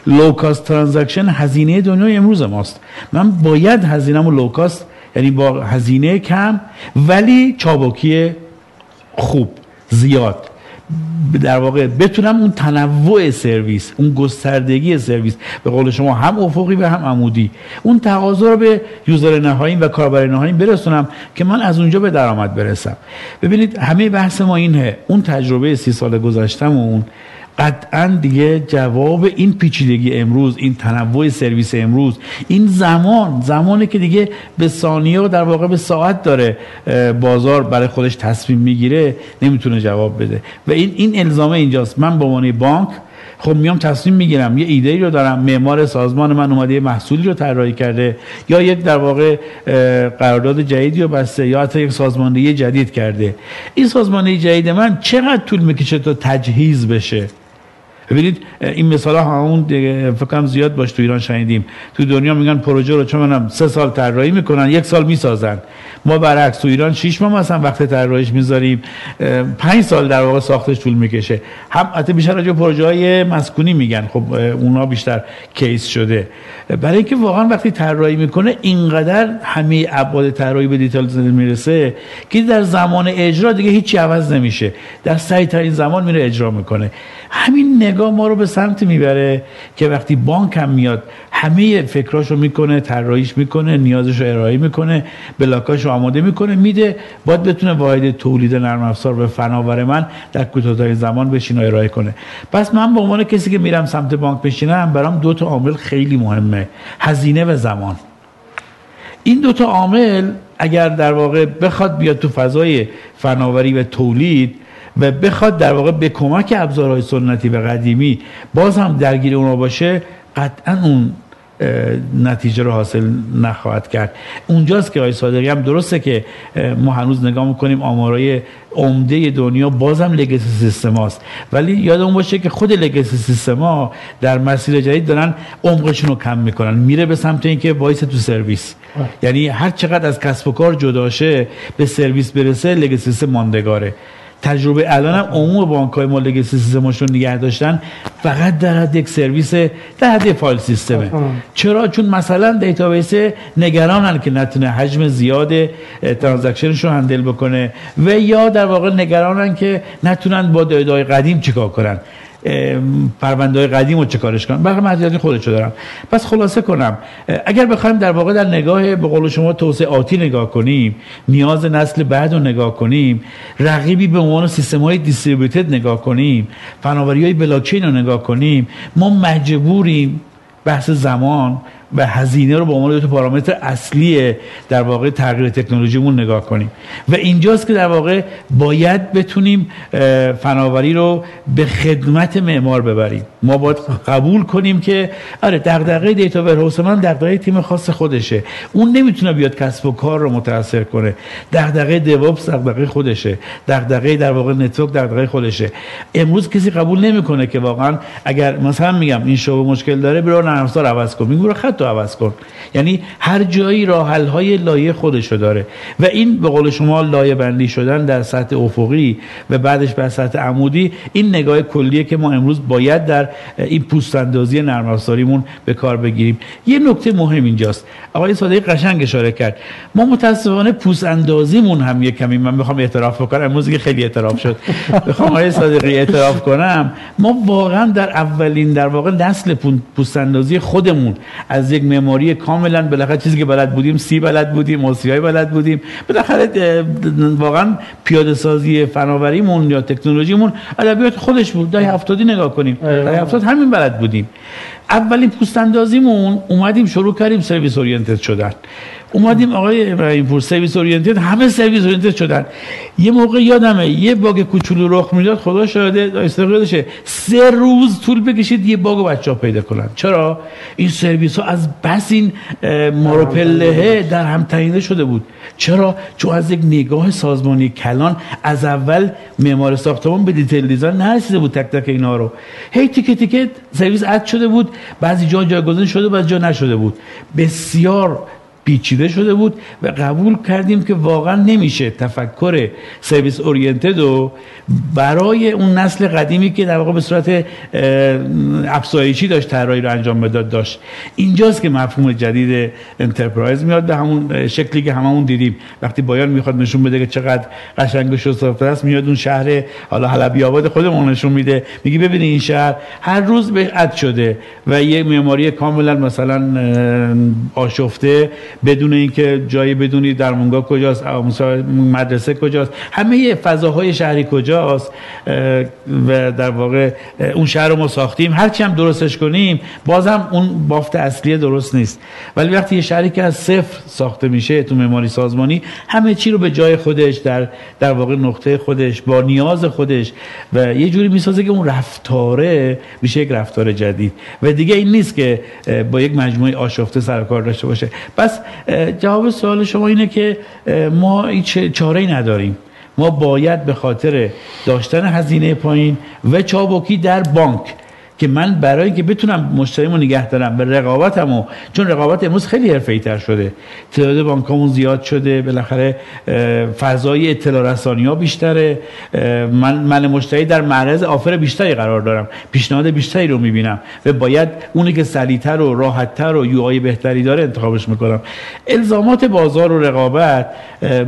low cost transaction هزینه دنیای امروز ماست. من باید هزینه‌مو low cost یعنی با هزینه کم ولی چابکی خوب زیاد. در واقع بتونم اون تنوع سرویس اون گستردگی سرویس به قول شما هم افقی و هم عمودی اون تقاضا رو به user نهایی و کاربر نهایی برسونم که من از اونجا به درآمد برسم. ببینید همه بحث ما اینه اون تجربه سی سال گذشتمون قطعا دیگه جواب این پیچیدگی امروز این تنوع سرویس امروز این زمان زمانی که دیگه به ثانیه و در واقع به ساعت داره بازار برای خودش تصمیم می‌گیره نمی‌تونه جواب بده. و این این الزامه اینجاست. من به عنوان بانک خب میام تصمیم می‌گیرم. یه ایده رو دارم. معمار سازمان من اومده یه محصولی رو طراحی کرده یا یک در واقع قرارداد جدیدی رو بسته یا حتی یک سازماندهی جدید کرده. این سازماندهی جدید من چقدر طول می‌کشه تا تجهیز بشه؟ ببینید این مثال ها همون فکر کنم زیاد باش تو ایران شنیدیم. تو دنیا میگن پروژه رو چون منم سه سال طراحی می‌کنن یک سال می‌سازن. ما برعکس تو ایران 6 ماه مثلا وقت طراحیش می‌ذاریم. 5 سال در واقع ساختش طول می‌کشه. هم البته بیشتر راجع پروژه های مسکونی میگن. خب اونا بیشتر کیس شده. برای اینکه واقعا وقتی طراحی می‌کنه اینقدر همه ابعاد طراحی به دیتیل می‌رسه که در زمان اجرا دیگه هیچی عوض نمیشه. در سریع ترین زمان میره اجرا می‌کنه. همین نگاه ما رو به سمت می‌بره که وقتی بانک هم میاد همه فکراشو می‌کنه طراحیش می‌کنه نیازش رو ارائه می‌کنه بلاکاش آماده می‌کنه میده. باید بتونه واحد تولید نرم افزار به فناور من در کوتاهترین زمان بشین و ارائه کنه. پس من به عنوان کسی که میرم سمت بانک بشینم برام دو تا عامل خیلی مهمه. هزینه و زمان. این دو تا عامل اگر در واقع بخواد بیاد تو فضای فناوری و تولید و بخواد در واقع به کمک ابزارهای سنتی و قدیمی باز هم درگیر اونا باشه قطعا اون نتیجه رو حاصل نخواهد کرد. اونجاست که آقای صادقی هم درسته که ما هنوز نگاه می‌کنیم آمارای عمده دنیا بازم لگسی سیستم هاست. ولی یادمون باشه که خود لگسی سیستم ها در مسیر جدید دارن عمقشون رو کم می‌کنن. میره به سمت اینکه voice to سرویس. یعنی هر چقدر از کسب و کار جداشه به سرویس برسه legacy system ماندگاره. تجربه الان هم عموم بانک های ما legacy system شون نگه داشتن فقط در حد یک سرویس در حد file system ه. چرا؟ چون مثلا database نگرانن که نتونه حجم زیاد transaction ش رو handle بکنه و یا در واقع نگرانن که نتونن با data ی قدیم چیکار کنن. پرونده قدیم رو چه کارش کنم؟ برای محدودیت خودشو دارم. پس خلاصه کنم اگر بخوایم در واقع در نگاه به قول شما آتی نگاه کنیم نیاز نسل بعد رو نگاه کنیم رقیبی به عنوان سیستم های دیستریبیوتد نگاه کنیم فناوری های بلاکچین رو نگاه کنیم ما مجبوریم بحث زمان و هزینه رو به عنوان دو پارامتر اصلی در واقع تغییر تکنولوژیمون نگاه کنیم. و اینجاست که در واقع باید بتونیم فناوری رو به خدمت معمار ببریم. ما باید قبول کنیم که آره دغدغه data warehouse من دغدغه تیم خاص خودشه. اون نمی‌تونه بیاد کسب و کار رو متاثر کنه. دغدغه DevOps دغدغه خودشه. دغدغه در واقع network دغدغه خودشه. امروز کسی قبول نمی‌کنه که واقعا اگر مثلا میگم این شو مشکل داره برو نرم افزار عوض کن. میگه خط تو عوض کن. یعنی هر جایی راه های لایه خودشو داره. و این به قول شما لایه بندی شدن در سطح افقی و بعدش بر سطح عمودی این نگاه کلیه که ما امروز باید در این پوست اندازی نرم به کار بگیریم. یه نکته مهم اینجاست. آقای صادقی قشنگ اشاره کرد. ما متاسفانه پوست اندازیمون هم یه کمی من می‌خوام اعتراف بکنم. امروز خیلی اعتراف شد. بخوام آقای صادقی اعتراف کنم. ما واقعا در اولین در واقع نسل پوست اندازی خودمون از یک مموری کاملا بالاخره چیزی که بلد بودیم سی بلد بودیم موسیقی بلد بودیم. بالاخره واقعا پیاده سازی فناوریمون یا تکنولوژیمون ادبیات خودش بود. دهه 70 نگاه کنیم. دهه 70 همین بلد بودیم. اولین پوست اندازیمون اومدیم شروع کردیم سرویس اورینتد شدن. اومدیم آقای ابراهیم پور سرویس اورینتد همه سرویس اورینتد شدن. یه موقع یادمه یه باگ کوچولو رخ می‌داد خدا شاهده استقلالشه سه روز طول بکشید یه باگ بچه ها پیدا کنن. چرا؟ این سرویس ها از بس این مارپله در هم تنیده شده بود. چرا؟ چون از یک نگاه سازمانی کلان از اول معمار ساختمان به detail design نرسیده بود تک تک اینا رو. هی تیکه تیکه سرویس add شده بود بعضی جا جایگزین شده بعضی جا نشده بود. بسیار پیچیده شده بود و قبول کردیم که واقعا نمیشه تفکر service oriented و برای اون نسل قدیمی که در واقع به صورت افزایشی داشت طراحی رو انجام بداد داشت. اینجاست که مفهوم جدید انترپرایز میاد به همون شکلی که هممون دیدیم. وقتی بایان می‌خواد نشون بده که چقدر قشنگ و شسته است میاد اون شهر حالا حلبی آباد خودمون نشون میده. میگی ببینید این شهر هر روز به عد شده و یه معماری کاملا مثلا آشفته بدون اینکه جایی بدونی در مونگا کجاست مدرسه کجاست. همه فضاهای شهری کجاست و در واقع اون شهر رو ما ساختیم. هرچی هم درستش کنیم بازم اون بافت اصلی درست نیست. ولی وقتی یه شهری که از صفر ساخته میشه تو معماری سازمانی همه چی رو به جای خودش در در واقع نقطه خودش با نیاز خودش و یه جوری می‌سازه که اون رفتاره میشه یک رفتار جدید. و دیگه این نیست که با یک مجموعه آشفته سر کار داشته باشه. جواب سوال شما اینه که ما هیچ چاره نداریم. ما باید به خاطر داشتن هزینه پایین و چابکی در بانک که من برای اینکه بتونم مشتریمو نگه دارم به رقابتمو چون رقابت امروز خیلی حرفه‌ای تر شده. تعداد بانکامون زیاد شده بالاخره فضای اطلاع رسانی ها بیشتره من من مشتری در معرض آفر بیشتری قرار دارم. پیشنهاد بیشتری رو می‌بینم و باید اونی که سریعتر و راحتتر و یو بهتری داره انتخابش می‌کنم. الزامات بازار و رقابت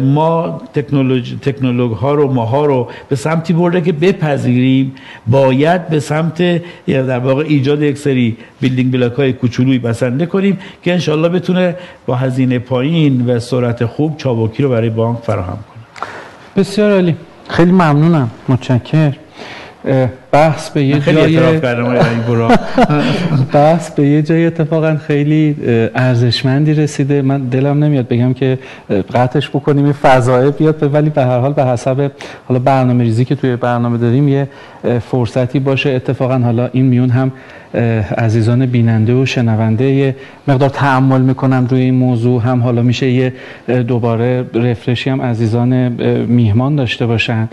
ما تکنولوژی تکنولوژ ها رو ماها رو به سمتی برده که بپذیریم. باید به سمت در واقع ایجاد یک سری بیلدینگ بلاک های کوچولویی بسنده کنیم که انشالله بتونه با هزینه پایین و سرعت خوب چابکی رو برای بانک فراهم کنه. بسیار عالی. خیلی ممنونم. متشکر بحث به یه جای [LAUGHS] بحث به یه جای اتفاقا خیلی ارزشمندی رسیده. من دلم نمیاد بگم که قطعش بکنیم این فضایه بیاد ولی به هر حال به حسب حالا برنامه ریزی که توی برنامه داریم یه فرصتی باشه. اتفاقا حالا این میون هم عزیزان بیننده و شنونده یه مقدار تعمل می‌کنم روی این موضوع. هم حالا میشه یه دوباره رفرشی هم عزیزان میهمان داشته باشن.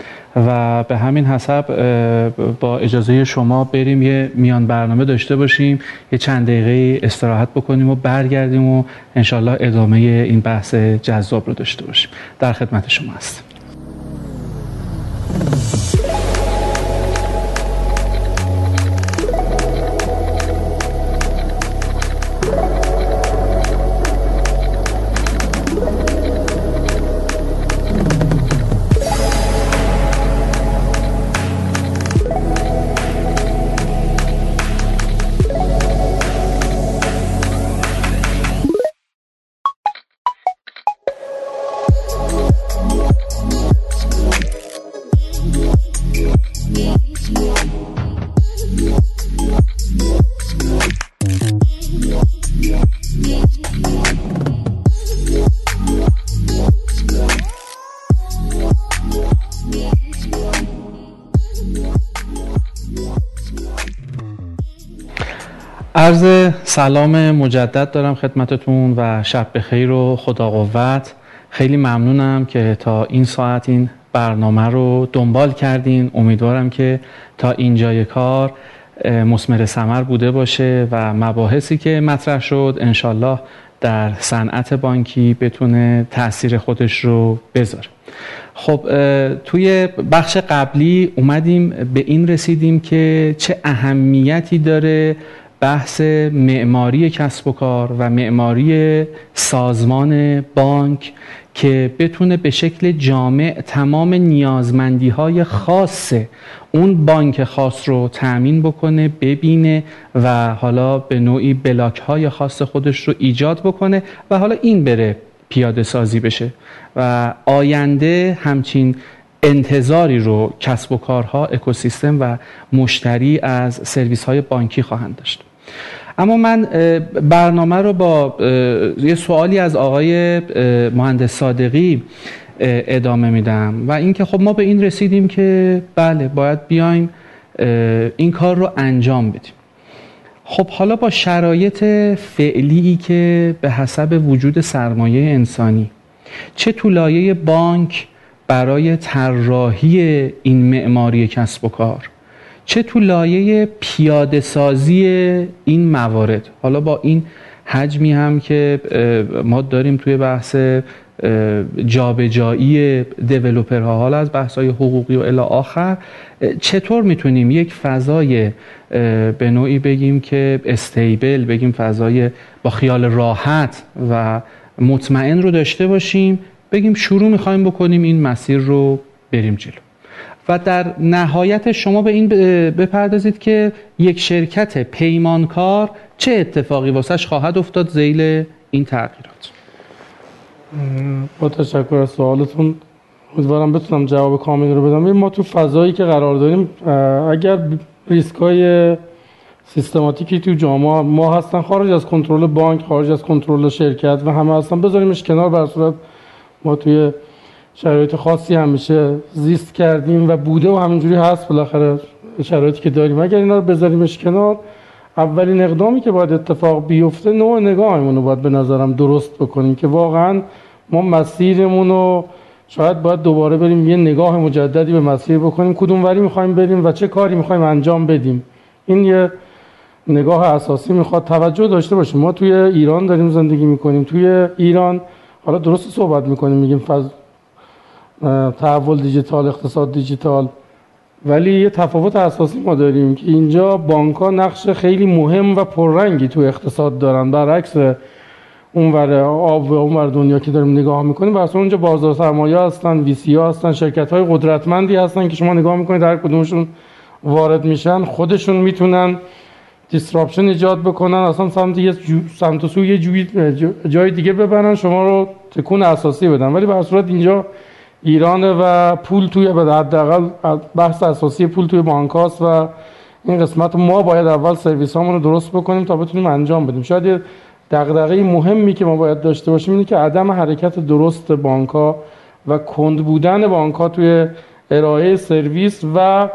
و به همین حسب با اجازه شما بریم یه میان برنامه داشته باشیم یه چند دقیقه استراحت بکنیم و برگردیم و انشالله ادامه این بحث جذاب رو داشته باشیم. در خدمت شما هستم. عرض سلام مجدد دارم خدمتتون و شب بخیر و خدا قوت. خیلی ممنونم که تا این ساعت این برنامه رو دنبال کردین. امیدوارم که تا اینجای کار مسمر سمر بوده باشه و مباحثی که مطرح شد انشالله در صنعت بانکی بتونه تاثیر خودش رو بذاره. خب توی بخش قبلی اومدیم به این رسیدیم که چه اهمیتی داره بحث معماری کسب و کار و معماری سازمان بانک که بتونه به شکل جامع تمام نیازمندی های خاص اون بانک خاص رو تأمین بکنه ببینه و حالا به نوعی بلاک های خاص خودش رو ایجاد بکنه و حالا این بره پیاده سازی بشه. و آینده همچین انتظاری رو کسب و کارها اکوسیستم و مشتری از سرویس های بانکی خواهند داشت. اما من برنامه رو با یه سوالی از آقای مهندس صادقی ادامه میدم و اینکه خب ما به این رسیدیم که بله باید بیایم این کار رو انجام بدیم. خب حالا با شرایط فعلی که به حسب وجود سرمایه انسانی چه تو لایه بانک برای طراحی این معماری کسب و کار؟ چه تو لایه پیاده سازی این موارد؟ حالا با این حجمی هم که ما داریم توی بحث جابجایی دیولوپرها حالا از بحث‌های حقوقی و الی آخر چطور می‌تونیم یک فضای به نوعی بگیم که استیبل بگیم فضای با خیال راحت و مطمئن رو داشته باشیم بگیم شروع می‌خوایم بکنیم این مسیر رو بریم جلو. و در نهایت شما به این بپردازید که یک شرکت پیمانکار چه اتفاقی واسش خواهد افتاد زیل این تغییرات؟ با تشکر از سوالتون. امیدوارم بتونم جواب کامل رو بدم. ما تو فضایی که قرار داریم اگر ریسک های سیستماتیکی تو جامعه ما هستن خارج از کنترل بانک خارج از کنترل شرکت و همه هستن بذاریمش کنار بر صورت ما توی شرایط خاصی همیشه زیست کردیم و بوده و همینجوری هست بالاخره. شرایطی که داریم. اگر اینا رو بذاریمش کنار اولین اقدامی که باید اتفاق بیفته نوع نگاهمون رو باید به نظرم درست بکنیم که واقعا ما مسیرمون رو شاید باید دوباره بریم یه نگاه مجددی به مسیر بکنیم. کدوم وری می‌خوایم بریم و چه کاری می‌خوایم انجام بدیم؟ این یه نگاه اساسی می‌خواد توجه داشته باشیم. ما توی ایران داریم زندگی می‌کنیم. توی ایران حالا درست صحبت می‌کنیم میگیم فض... تحول دیجیتال اقتصاد دیجیتال. ولی یه تفاوت اساسی ما داریم که اینجا بانک ها نقش خیلی مهم و پررنگی تو اقتصاد دارن. برعکس اونور آب و اونور دنیا که داریم نگاه می‌کنیم و اونجا بازار سرمایه هستن وی سی ها هستن شرکت های قدرتمندی هستن که شما نگاه می‌کنید هر کدومشون وارد میشن خودشون می‌تونن دیسراپشن ایجاد بکنن اصلا سمت یه جو، سمت سو یه جای دیگه ببرن شما رو تکون اساسی بدن. ولی به صورت اینجا ایران و پول توی به حداقل بحث اساسی پول توی بانک و این قسمت ما باید اول سرویس رو درست بکنیم تا بتونیم انجام بدیم. شاید یه دغدغه مهمی که ما باید داشته باشیم اینه که عدم حرکت درست بانک و کند بودن بانک توی ارائه سرویس و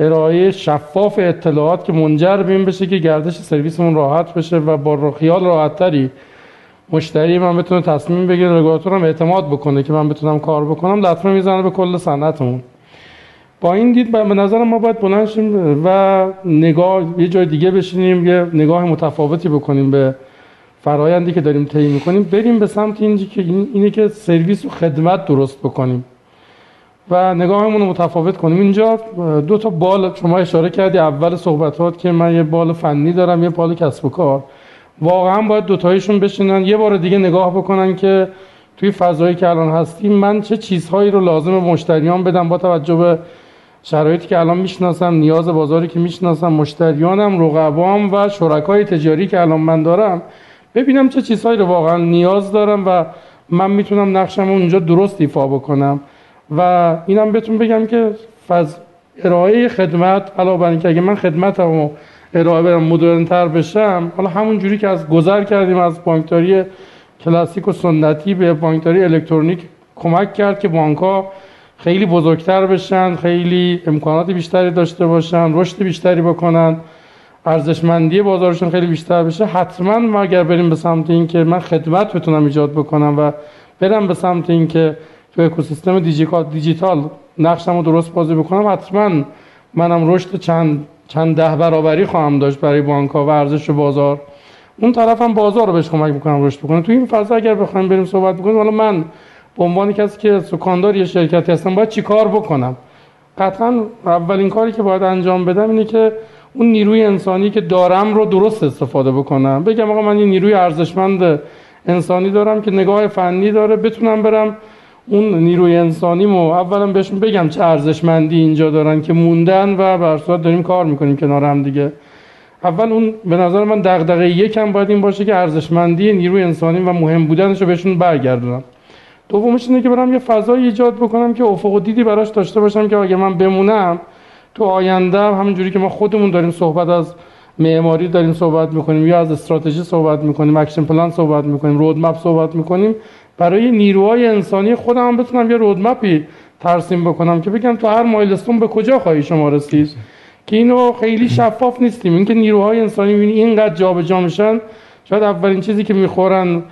ارائه شفاف اطلاعات که منجر به این بشه که گردش سرویسمون راحت بشه و با خیال راحتتری مشتری من بتونه تصمیم بگیره رگولاتورم اعتماد بکنه که من بتونم کار بکنم لطمه می‌زنه به کل صنعتمون. با این دید به نظر ما باید بلند و نگاه یه جای دیگه بشینیم یه نگاه متفاوتی بکنیم به فرایندی که داریم طی می‌کنیم. بریم به سمت اینجی که اینه که سرویس و خدمت درست بکنیم و نگاهمون رو متفاوت کنیم. اینجا دو تا بال شما اشاره کردی. اول صحبتات که من یه بال فنی دارم یه بال کسب و کار. واقعا باید دوتایشون بشینن. یه بار دیگه نگاه بکنن که توی فضایی که الان هستیم من چه چیزهایی رو لازم مشتریان بدم با توجه به شرایطی که الان می‌شناسم نیاز بازاری که می‌شناسم مشتریانم رقبام و شرکای تجاری که الان من دارم. ببینم چه چیزهایی رو واقعا نیاز دارم و من می‌تونم نقشم اونجا درست ایفا بکنم. و اینم بهتون بگم که فض ارائه خدمت علاوه بر اینکه اگه من خدمتمو ارائه برم مدرن تر بشم. حالا همون جوری که از گذر کردیم از بانکداری کلاسیک و سنتی به بانکداری الکترونیک کمک کرد که بانک ها خیلی بزرگتر بشن خیلی امکانات بیشتری داشته باشن رشد بیشتری بکنن. ارزشمندی بازارشون خیلی بیشتر بشه. حتما ما اگر بریم به سمت این که من خدمت بتونم ایجاد بکنم و برم به سمت این که تو اکوسیستم دیجیتال نقشم رو درست بازی بکنم حتما منم رشد چند چند ده برابری خواهم داشت برای بانک ها و ارزش بازار. اون طرف هم بازار رو بهش کمک می‌کنم رشد بکنه. تو این فضا اگر بخوایم بریم صحبت بکنیم حالا من به عنوان کسی که سکاندار یه شرکتی هستم باید چی کار بکنم؟ قطعا اولین کاری که باید انجام بدم اینه که اون نیروی انسانی که دارم رو درست استفاده بکنم. بگم آقا من یه نیروی ارزشمند انسانی دارم که نگاه فنی داره بتونم برم اون نیروی انسانی مو اولا بهشون بگم چه ارزشمندی اینجا دارن که موندن و بر داریم کار می‌کنیم کنار هم دیگه. اول اون به نظر من دغدغه یکم باید این باشه که ارزشمندی نیروی انسانی و مهم بودنش رو بهشون برگردونم. دومش اینه که برم یه فضای ایجاد بکنم که افق و دیدی براش داشته باشم که اگه من بمونم تو آینده همونجوری که ما خودمون داریم صحبت از معماری داریم صحبت می‌کنیم یا از استراتژی صحبت می‌کنیم action plan صحبت می‌کنیم roadmap صحبت می‌کنیم برای نیروهای انسانی خودم هم بتونم یه roadmap ی ترسیم بکنم که بگم تو هر milestone به کجا خواهی شما رسید. که اینو خیلی شفاف نیستیم. اینکه نیروهای انسانی می‌بینی اینقدر جابجا میشن شاید اولین چیزی که می‌خورن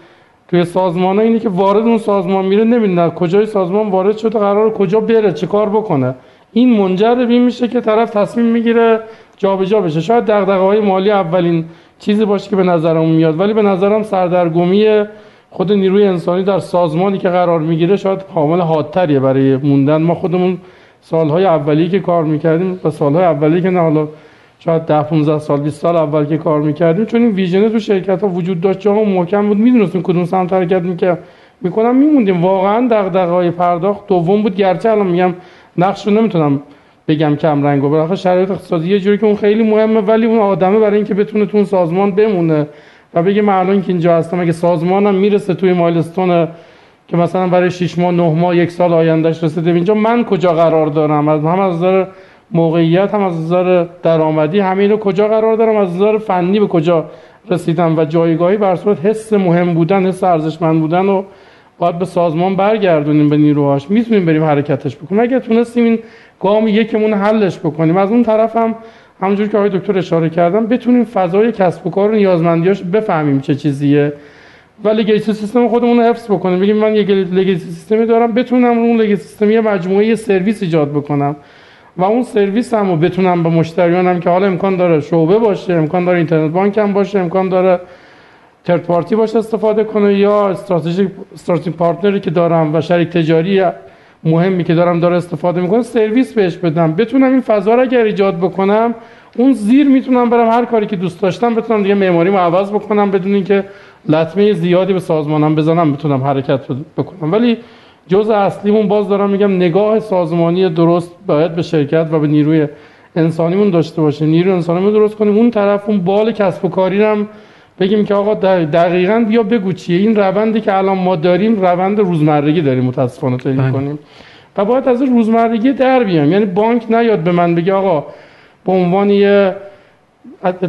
توی سازمان ها اینه که وارد اون سازمان میره نمی‌دونه کجای سازمان وارد شده قرار کجا بره چه کار بکنه. این منجر به این میشه که طرف تصمیم می‌گیره جابجا بشه. شاید دغدغه های مالی اولین چیزی باشه که به نظرم میاد ولی به نظرم سردرگمی خود نیروی انسانی در سازمانی که قرار می‌گیره شاید حامل حادتریه برای موندن. ما خودمون سالهای اولی که کار می‌کردیم و سالهای اولی که نه حالا شاید 10 15 سال 20 سال اول که کار می‌کردیم چون این ویژن تو شرکت ها وجود داشت جاها محکم بود. می‌دونستیم کدوم سمت حرکت می‌کرد. می‌کنم میموندیم. واقعا دغدغه های پرداخت دوم بود. گرچه الان میگم نقش رو نمی‌تونم بگم کم رنگ و شرایط اقتصادی یه جوری که اون خیلی مهمه ولی اون آدمه برای اینکه بتونه تو سازمان بمونه. و بگه من الان که اینجا هستم اگه سازمانم می‌رسه توی مایلستون که مثلا برای 6 ماه 9 ماه یک سال آیندهش رسیده اینجا من کجا قرار دارم؟ از هم از نظر موقعیت هم از نظر درآمدی همه کجا قرار دارم؟ از نظر فنی به کجا رسیدم؟ و جایگاهی بر صورت حس مهم بودن حس ارزشمند بودن و باید به سازمان برگردونیم به نیروهاش. می‌تونیم بریم حرکتش بکنیم. اگر تونستیم این گام یکمون حلش بکنیم. از اون طرف هم همونجور که آقای دکتر اشاره کردم بتونیم فضای کسب و کار نیازمندیاش بفهمیم چه چیزیه. و لگیسی سیستم خودمون رو حفظ بکنیم. بگیم من یک لگیسی سیستمی دارم بتونم اون لگیسی سیستم یه مجموعه سرویس ایجاد بکنم. و اون سرویس هم رو بتونم به مشتریانم که حالا امکان داره شعبه باشه امکان داره اینترنت بانک هم باشه امکان داره ترد پارتی باشه استفاده کنه یا استراتژیک استراتژیک پارتنری که دارم و شریک تجاری مهمی که دارم داره استفاده می‌کنه سرویس بهش بدم. بتونم این فضا رو اگر ایجاد بکنم اون زیر می‌تونم برم هر کاری که دوست داشتم بتونم دیگه معماری عوض بکنم بدون اینکه لطمه زیادی به سازمانم بزنم بتونم حرکت بکنم. ولی جز اصلیمون باز دارم میگم نگاه سازمانی درست باید به شرکت و به نیروی انسانیمون داشته باشیم نیروی انسانیمون درست کنیم. اون طرف اون بال کسب و کاری هم بگیم که آقا دقیقا بیا بگو چیه. این روندی که الان ما داریم روند روزمرگی داریم متاسفانه طی بله. کنیم و باید از روزمرگی در بیام یعنی بانک نیاد به من بگه آقا به عنوان یه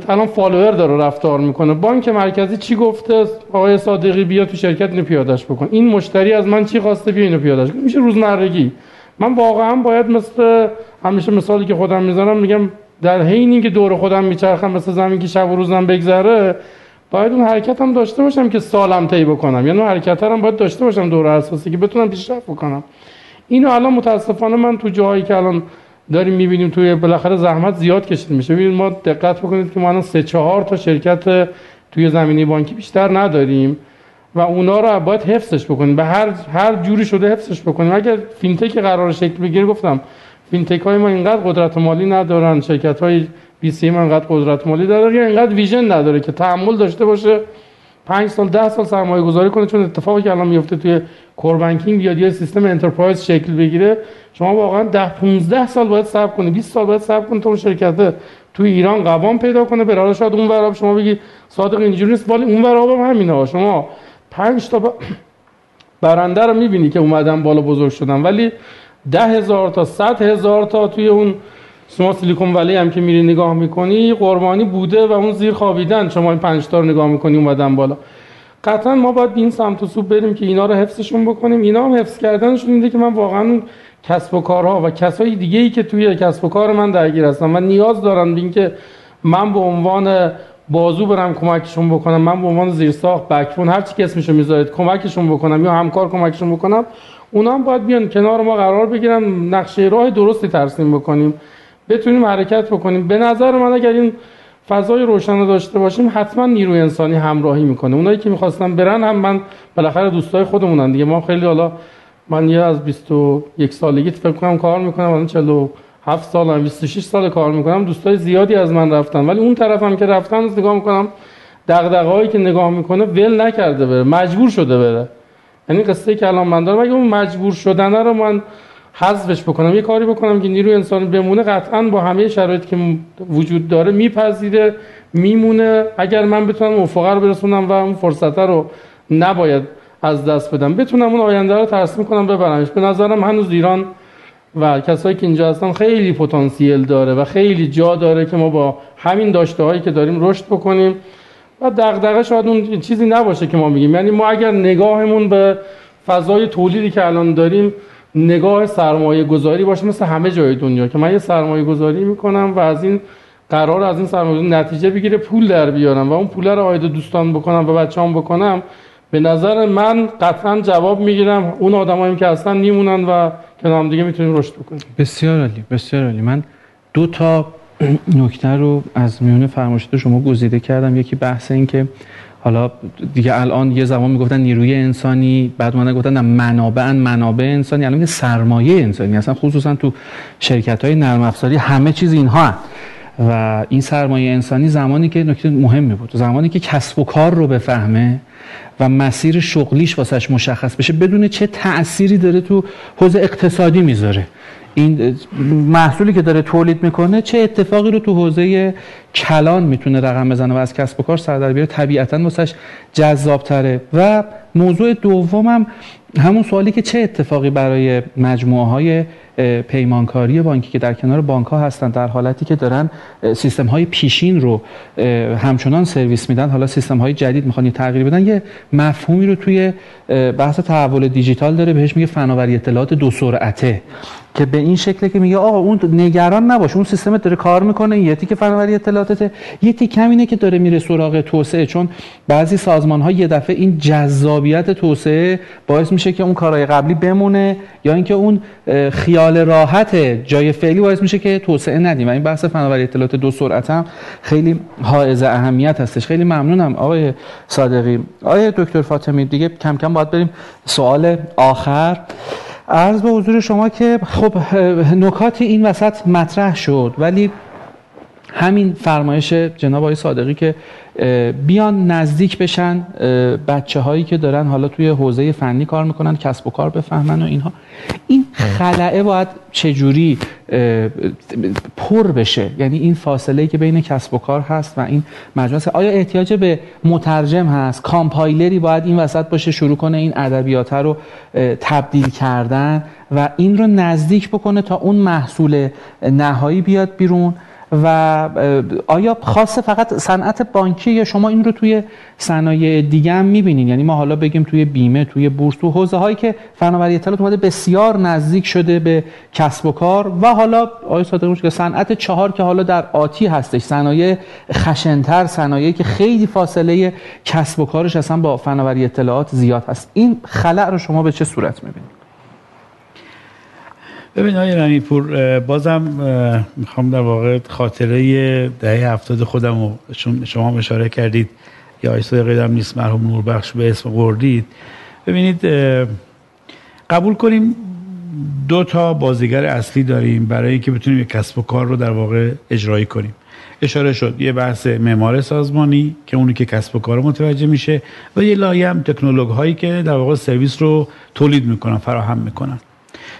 الان فالوور داره رفتار می‌کنه. بانک مرکزی چی گفته؟ آقای صادقی بیا تو شرکت اینو پیادش بکن. این مشتری از من چی خواسته؟ بیا اینو پیادش کن میشه روزمرگی. من واقعا باید مثل همیشه مثالی که خودم می‌زنم میگم در حین که دور خودم میچرخم مثل زمین که شب و روزم بگذره باید اون حرکت هم داشته باشم که سالم طی بکنم. یعنی اون حرکت هم باید داشته باشم دور اساسی که بتونم پیشرفت بکنم. اینو الان متاسفانه من تو جایی که الان داریم می‌بینیم توی بالاخره زحمت زیاد کشید میشه. ببینید ما دقت بکنید که ما الان سه چهار تا شرکت توی زمینه بانکی بیشتر نداریم و اونا رو باید حفظش بکنیم. به هر هر جوری شده حفظش بکنیم. اگر فینتک قرار شکل بگیره گفتم فینتک های ما اینقدر قدرت مالی ندارن شرکت های BC ما اینقدر قدرت مالی داره یا اینقدر vision نداره که تحمل داشته باشه. 5 سال 10 سال سرمایه گذاری کنه چون اتفاقی که الان میفته توی core banking بیاد یا سیستم enterprise شکل بگیره. شما واقعا 10 15 سال باید صبر کنید 20 سال باید صبر کنید تا اون شرکت توی ایران قوام پیدا کنه. به حال شاید اون وراب شما بگی صادق اینجوری نیست ولی اون وراب هم همینه شما 5 تا [COUGHS] برنده رو می‌بینی که اومدن بالا بزرگ شدن ولی ده هزار تا صد هزار تا توی اون شما سیلیکون ولی هم که میری نگاه می‌کنی قربانی بوده و اون زیر خوابیدن. شما این پنج تا رو نگاه می‌کنی اومدن بالا. قطعا ما باید این سمت و سوب بریم که اینا رو حفظشون بکنیم. اینا هم حفظ کردنشون اینه که من واقعا کسب و کارها و کسای دیگه ای که توی کسب و کار من درگیر هستم. و نیاز دارن به اینکه من به عنوان بازو برم کمکشون بکنم. من به عنوان زیرساخت بکفون هر چی که اسمشو می‌ذارید کمکشون بکنم یا همکار کمکشون بکنم اونا هم باید بیان کنار ما قرار بگیرن. نقشه راه درستی ترسیم بکنیم. بتونیم حرکت بکنیم. به نظر من اگر این فضای روشن داشته باشیم حتما نیروی انسانی همراهی می‌کنه. اونایی که می‌خواستن برن هم من بالاخره دوستای خودمونن دیگه. ما خیلی حالا من یه از 21 سالگی فکر کنم کار می‌کنم الان 47 سال 26 سال کار می‌کنم. دوستای زیادی از من رفتن. ولی اون طرف هم که رفتن نگاه می‌کنم دغدغه‌هایی که نگاه می‌کنه ول نکرده بره مجبور شده بره. یعنی قصه که الان من دارم اگه اون مجبور شدن رو من حذفش بکنم یه کاری بکنم که نیروی انسانی بمونه قطعا با همه شرایطی که وجود داره میپذیره میمونه. اگر من بتونم اون رو برسونم و اون فرصت رو نباید از دست بدم. بتونم اون آینده رو ترسیم کنم ببرمش. به نظرم هنوز ایران و کسایی که اینجا هستن خیلی پتانسیل داره و خیلی جا داره که ما با همین داشته هایی که داریم رشد بکنیم. و دغدغه شاید اون چیزی نباشه که ما میگیم. یعنی ما اگر نگاهمون به فضای تولیدی که الان داریم نگاه سرمایه گذاری باشه مثل همه جای دنیا که من یه سرمایه گذاری می‌کنم و از این قرار از این سرمایه نتیجه بگیره پول در بیارم و اون پول رو آید دوستان بکنم و بچه‌ام بکنم به نظر من قطعا جواب می‌گیرم. اون آدمایی که هستن میمونن و کنار دیگه می‌تونیم رشد بکنیم. بسیار عالی بسیار عالی. من دو تا [CLEARS THROAT] نکته رو از میون فرمایشات شما گزیده کردم. یکی بحث این که حالا دیگه الان یه زمان می‌گفتن نیروی انسانی بعد من گفتن منابع منابع انسانی. الان سرمایه انسانی. اصلا خصوصا تو شرکت های نرم افزاری همه چیز اینها. و این سرمایه انسانی زمانی که نکته مهمی بود زمانی که کسب و کار رو بفهمه و مسیر شغلیش واسش مشخص بشه بدون چه تأثیری داره تو حوزه اقتصادی می‌ذاره. این محصولی که داره تولید می‌کنه چه اتفاقی رو تو حوزه کلان می‌تونه رقم بزنه و از کسب و کار سر در بیاره؟ طبیعتا واسش جذاب تره و موضوع دومم همون سوالی که چه اتفاقی برای مجموعه های پیمانکاری بانکی که در کنار بانک ها هستن در حالتی که دارن سیستم های پیشین رو همچنان سرویس میدن. حالا سیستم های جدید می‌خوان تغییر بدن. یه مفهومی رو توی بحث تحول دیجیتال داره بهش میگه فناوری اطلاعات دو سرعته که به این شکله که میگه آقا اون نگران نباش اون سیستم داره کار می‌کنه یه تیک فناوری اطلاعاتته یه تیک اینه که داره میره سراغ توسعه چون بعضی سازمان ها یه دفعه این جذابیت توسعه باعث میشه که اون کارهای قبلی بمونه یا اینکه اون خیال راحت جای فعلی باعث میشه که توسعه ندیم. و این بحث فناوری اطلاعات دو سرعت هم خیلی حائز اهمیت هستش. خیلی ممنونم آقای صادقی. آقای دکتر فاطمی دیگه کم کم باید بریم سوال آخر. عرض به حضور شما که خب نکات این وسط مطرح شد ولی همین فرمایش جناب آقای صادقی که بیان نزدیک بشن بچه هایی که دارن حالا توی حوزه فنی کار می‌کنن کسب و کار بفهمن و اینها. این خلعه باید چجوری پر بشه؟ یعنی این فاصله که بین کسب و کار هست و این مجموعه آیا احتیاج به مترجم هست؟ کامپایلری باید این وسط باشه شروع کنه این ادبیات رو تبدیل کردن و این رو نزدیک بکنه تا اون محصول نهایی بیاد بیرون. و آیا خاص فقط صنعت بانکی یا شما این رو توی صنایع دیگه هم می‌بینین؟ یعنی ما حالا بگیم توی بیمه توی بورس تو حوزه هایی که فناوری اطلاعات اومده بسیار نزدیک شده به کسب و کار و حالا آیا صادق که صنعت چهار که حالا در آتی هستش صنایع خشنتر صنایعی که خیلی فاصله کسب و کارش اصلا با فناوری اطلاعات زیاد هست. این خلع رو شما به چه صورت می‌بینید؟ ببین آقای رنیپور بازم می‌خوام در واقع خاطره دهه هفتاد خودم رو شما اشاره کردید یا آیسای قیدم نیست مرحوم نوربخش به اسم قردید ببینید قبول کنیم دو تا بازیگر اصلی داریم برای اینکه بتونیم یک کسب و کار رو در واقع اجرایی کنیم. اشاره شد یه بحث معمار سازمانی که اونی که کسب و کار متوجه میشه و یه لایه هم تکنولوژی هایی که در واقع سرویس رو تولید می‌کنن فراهم می‌کنن.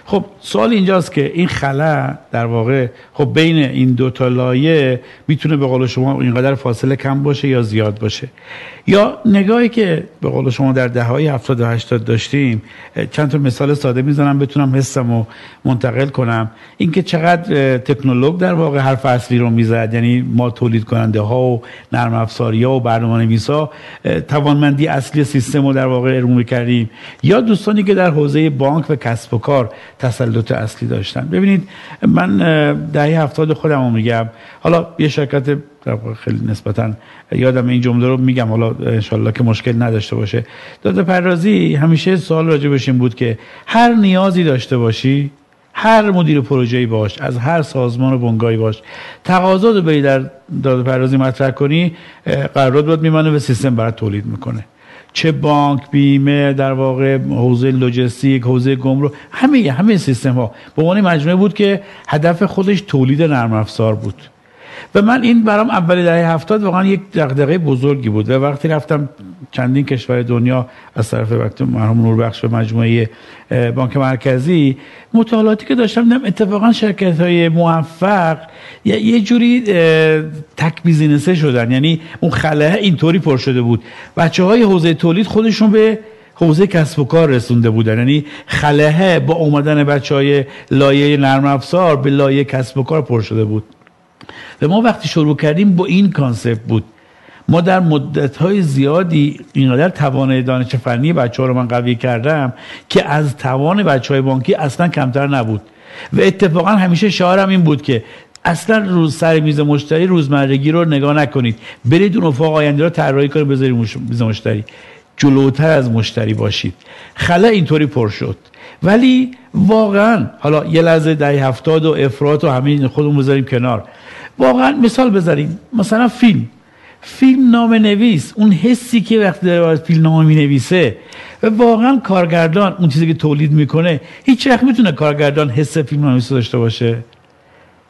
خب سوال اینجاست که این خلا در واقع خب بین این دو تا لایه می‌تونه به قول شما اینقدر فاصله کم باشه یا زیاد باشه؟ یا نگاهی که به قول شما در دهه های 70 و 80 داشتیم چند تا مثال ساده می‌زنم بتونم حسم رو منتقل کنم. اینکه چقدر تکنولوژ در واقع حرف اصلی رو می‌زد یعنی ما تولید کننده ها و نرم افزاری ها و برنامه نویسا توانمندی اصلی سیستم رو در واقع ارمون کردیم یا دوستانی که در حوزه بانک و کسب و کار تسلط اصلی داشتن. ببینید من دهه هفتاد خودم رو میگم. حالا یه شرکت خیلی نسبتا یادم این جمله رو میگم. حالا انشالله که مشکل نداشته باشه. داده پردازی همیشه سوال راجع بشین بود که هر نیازی داشته باشی هر مدیر پروژه‌ای باش از هر سازمان و بنگاهی باش تقاضا رو بری در داده پردازی مطرح کنی قرارداد باید میمانه و سیستم برات تولید می‌کنه. چه بانک بیمه در واقع حوزه لوجستیک حوزه گمرک همه همه سیستم ها به عنوان مجموعه بود که هدف خودش تولید نرم افزار بود. و من این برام اولی دهه هفتاد واقعا یک دغدغه بزرگی بود و وقتی رفتم چندین کشور دنیا از طرف وقت مرحوم نوربخش به مجموعه بانک مرکزی مطالعاتی که داشتم دیدم اتفاقا شرکت های موفق یه جوری تک business ه شدن. یعنی اون خلأه اینطوری پر شده بود. بچه های حوزه تولید خودشون به حوزه کسب و کار رسونده بودن. یعنی خلأه با اومدن بچه های لایه نرم افزار به لایه کسب و کار پر شده بود. و ما وقتی شروع کردیم با این concept بود. ما در مدت های زیادی اینقدر توان دانش فنی بچه ها رو من قوی کردم که از توان بچه های بانکی اصلا کمتر نبود. و اتفاقا همیشه شعارم این بود که اصلا روز سر میز مشتری روزمرگی رو نگاه نکنید. برید اون افاق آینده رو طراحی کنید بذارید میز مشتری. جلوتر از مشتری باشید. خلا اینطوری پر شد. ولی واقعا حالا یه لحظه ده هفتاد و افراد و همین خودمون بذاریم کنار. واقعا مثال بذاریم مثلا فیلم. فیلم نام نویس. اون حسی که وقتی داره فیلم نام می نویسه و واقعا کارگردان اون چیزی که تولید می‌کنه هیچ وقت می‌تونه کارگردان حس فیلم نویس داشته باشه.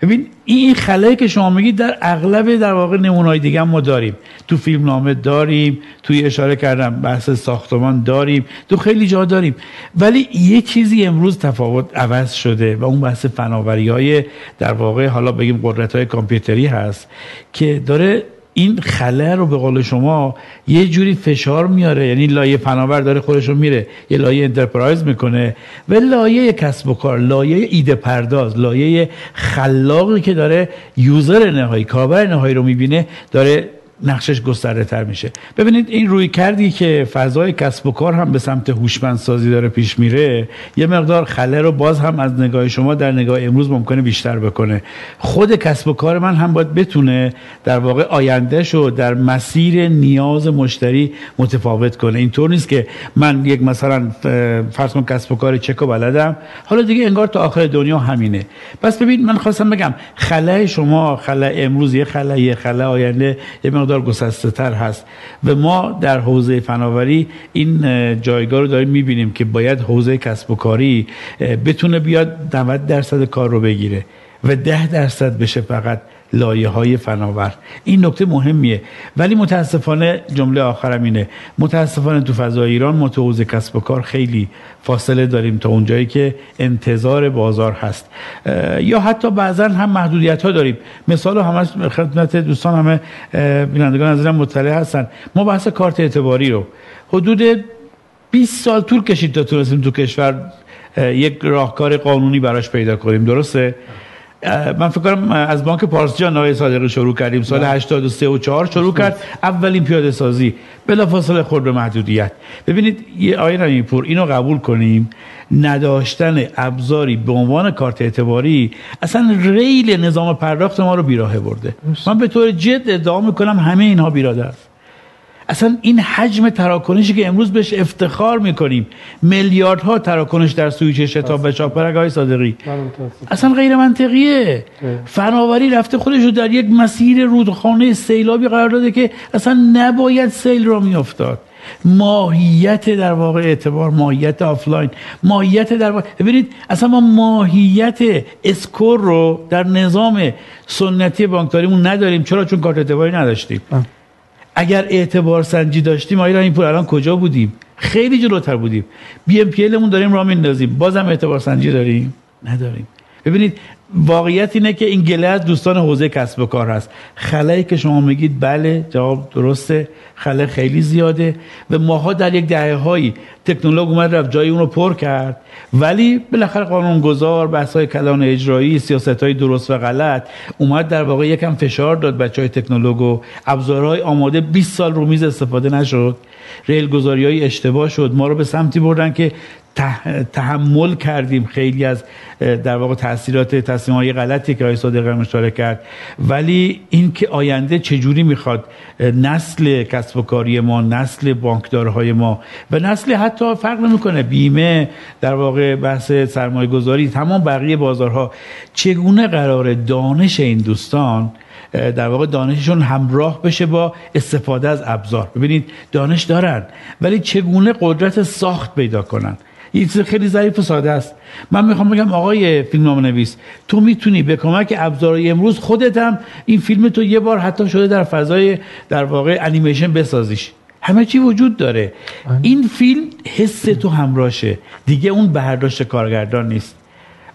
ببین این خلایی که شما میگید در اغلب در واقع نمونای دیگه ما داریم. تو فیلم نامه داریم توی اشاره کردم بحث ساختمان داریم تو خیلی جا داریم. ولی یه چیزی امروز تفاوت عوض شده و اون بحث فناوری های در واقع حالا بگیم قدرت های کامپیوتری هست که داره این خلأ رو به قول شما یه جوری فشار میاره یعنی لایه فناور داره خودشون میره یه لایه enterprise می‌کنه و لایه کسب و کار لایه ایده پرداز لایه خلاقی که داره user نهایی کاربر نهایی رو می‌بینه داره نقشش گسترده تر میشه. ببینید این رویکردی که فضای کسب و کار هم به سمت هوشمندسازی داره پیش میره یه مقدار خلأ رو باز هم از نگاه شما در نگاه امروز ممکنه بیشتر بکنه. خود کسب و کار من هم باید بتونه در واقع آینده شو در مسیر نیاز مشتری متفاوت کنه. اینطور نیست که من یک مثلا فرض کن کسب و کار چک و بلدم حالا دیگه انگار تا آخر دنیا همینه. پس ببین من خواستم بگم خله شما خله امروز یه خله یه خله آینده یه مقدار گسسته تر هست. و ما در حوزه فناوری این جایگاه رو داریم می‌بینیم که باید حوزه کسب و کاری بتونه بیاد 90 درصد کار رو بگیره و ده درصد بشه فقط. لایه های فناور. این نکته مهمیه. ولی متاسفانه جمله آخرم اینه. متاسفانه تو فضای ایران ما تو حوزه کسب و کار خیلی فاصله داریم تا اونجایی که انتظار بازار هست. یا حتی بعضا هم محدودیت ها داریم. مثال همش خدمت دوستان همه بینندگان از مطلع هستن. ما بحث کارت اعتباری رو حدود 20 سال طول کشید تا تونستیم تو کشور یک راهکار قانونی براش پیدا کنیم. درسته؟ من فکر کنم از بانک پارسجان آقای صادقی شروع کردیم. سال 83 و 4 شروع کرد. اولین پیاده سازی. بلافاصله خورد به محدودیت. ببینید یه آیه پور اینو قبول کنیم. نداشتن ابزاری به عنوان کارت اعتباری اصلا ریل نظام پرداخت ما رو بیراهه برده. من به طور جد ادعا می‌کنم همه اینها بیراده است. اصلا این حجم تراکنشی که امروز بهش افتخار می‌کنیم میلیاردها تراکنش در سویچ شتاب و شاپرک آقای صادقی. اصلا غیر منطقیه. فناوری رفته خودش رو در یک مسیر رودخانه سیلابی قرار داده که اصلا نباید سیل راه میافتاد. ماهیت در واقع اعتبار ماهیت آفلاین ماهیت در واقع ببینید اصلا ما ماهیت score رو در نظام سنتی بانکداریمون نداریم چرا؟ چون کارت اعتباری نداشتیم. اگر اعتبار سنجی داشتیم آیا این پول الان کجا بودیم؟ خیلی جلوتر بودیم. بی ام پی داریم راه میندازیم. بازم اعتبار سنجی داریم؟ نداریم. ببینید واقعیت اینه که این گله از دوستان حوزه کسب و کار هست. خلایی که شما میگید بله جواب درسته. خله خیلی زیاده. و ماها در یک دهه هایی تکنولوژی اومد رفت جای اون رو پر کرد. ولی بالاخره قانونگذار بحث های کلان اجرایی سیاست های درست و غلط اومد در واقع یکم فشار داد بچه های تکنولوژی ابزارهای آماده 20 سال رو میز استفاده نشد. ریل گذاری های اشتباه شد. ما رو به سمتی بردن که تحمل کردیم خیلی از در واقع تاثیرات تصمیم های غلطی که آقای صادقی اشاره کرد. ولی اینکه آینده چجوری می‌خواد نسل کسب و کاری ما نسل بانکدارهای ما و نسل حتی فرق نمی‌کنه بیمه در واقع بحث سرمایه گذاری تمام بقیه بازارها چگونه قرار دانش این دوستان در واقع دانششون همراه بشه با استفاده از ابزار؟ ببینید دانش دارن ولی چگونه قدرت ساخت پیدا کنن؟ این چیز خیلی ظریف و ساده است. من می‌خوام بگم آقای فیلم نویس تو می‌تونی به کمک ابزارهای امروز خودت هم این فیلم تو یه بار حتی شده در فضای در واقع انیمیشن بسازیش. همه چی وجود داره. این فیلم حس تو همراشه دیگه اون برداشت کارگردان نیست.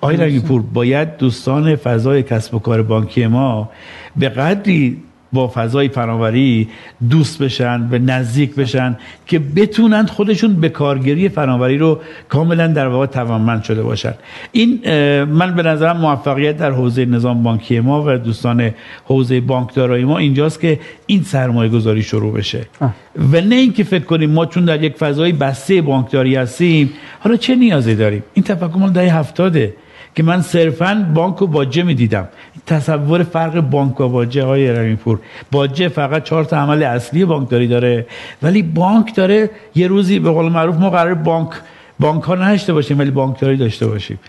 آقای رنگی باید دوستان فضای کسب و کار بانکی ما به قدری با فضای فناوری دوست بشن و نزدیک بشن که بتونن خودشون به کارگیری فناوری رو کاملا در واقع توانمند شده باشن. این من به نظرم موفقیت در حوزه نظام بانکی ما و دوستان حوزه بانکدارای ما اینجاست که این سرمایه گذاری شروع بشه. و نه اینکه فکر کنیم ما چون در یک فضای بسته بانکداری هستیم حالا چه نیازی داریم؟ این تفکر مال دهه هفتاده. که من صرفا بانک و باجه می‌دیدم. تصور فرق بانک و باجه های رمیپور باجه فقط چهار تا عمل اصلی بانکداری داره ولی بانک داره یه روزی به قول معروف ما قرار بانک بانک ها نداشته باشیم ولی بانکداری داشته باشیم.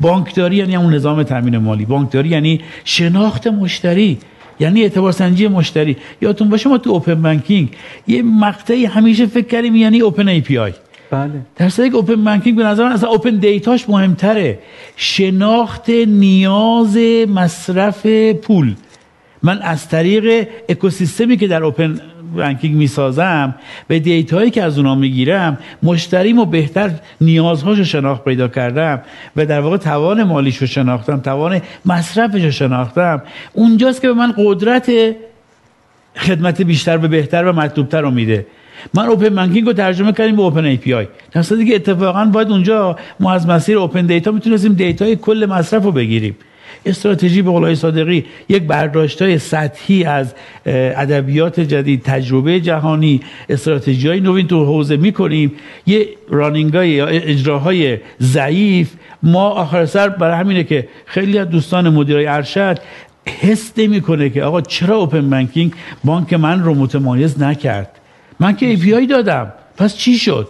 بانکداری یعنی اون نظام تامین مالی. بانکداری یعنی شناخت مشتری یعنی اعتبار سنجی مشتری. یادتون باشه ما تو open banking یه مقطعی همیشه فکر کردیم یعنی open API بله. در صورتی که open banking به نظر اصلا open data ش مهمتره. شناخت نیاز مصرف پول. من از طریق اکوسیستمی که در open banking می‌سازم به data یی که از اونها می‌گیرم مشتریمو بهتر نیازهاشو شناخت پیدا کردم و در واقع توان مالیشو شناختم توان مصرفش رو شناختم. اونجاست که به من قدرت خدمت بیشتر و بهتر و مطلوبتر رو میده. من open banking رو ترجمه کردیم به open API. در که اتفاقا باید اونجا ما از مسیر open data می‌تونستیم data ی کل مصرف رو بگیریم. استراتژی به قول آقای صادقی یک برداشت های سطحی از ادبیات جدید تجربه جهانی استراتژی های نوین تو حوزه می‌کنیم. یه رانینگ های یا اجراهای ضعیف. ما آخر سر برای همینه که خیلی از دوستان مدیرای ارشد حس نمی‌کنه که آقا چرا اوپن بانکینگ بانک من رو متمایز نکرد؟ من که ای دادم. پس چی شد؟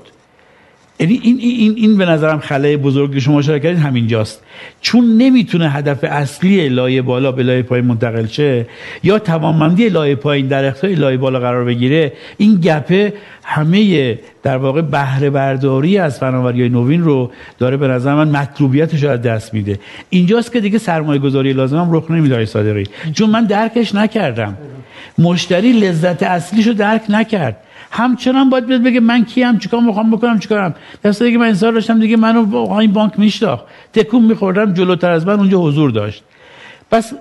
یعنی این, این, این به نظرم خلای بزرگی شما اشاره کردید همینجاست. چون نمی‌تونه هدف اصلی لایه بالا به لایه پایین منتقل شه یا توانمندی لایه پایین در اختیار لایه بالا قرار بگیره این گپه همه در واقع بهره برداری از فناوری نوین رو داره به نظر من مطلوبیتش رو دست میده. اینجاست که دیگه سرمایه گذاری لازم هم رخ نمیده صادقی. چون من درکش نکردم. مشتری لذت اصلیشو درک نکرد. همچنان باید بیاد بگه من کیم چیکار می‌خوام بکنم چیکارم. دسته که من انتظار داشتم دیگه منو این بانک میشتاخت تکون میخوردم جلوتر از من اونجا حضور داشت. پس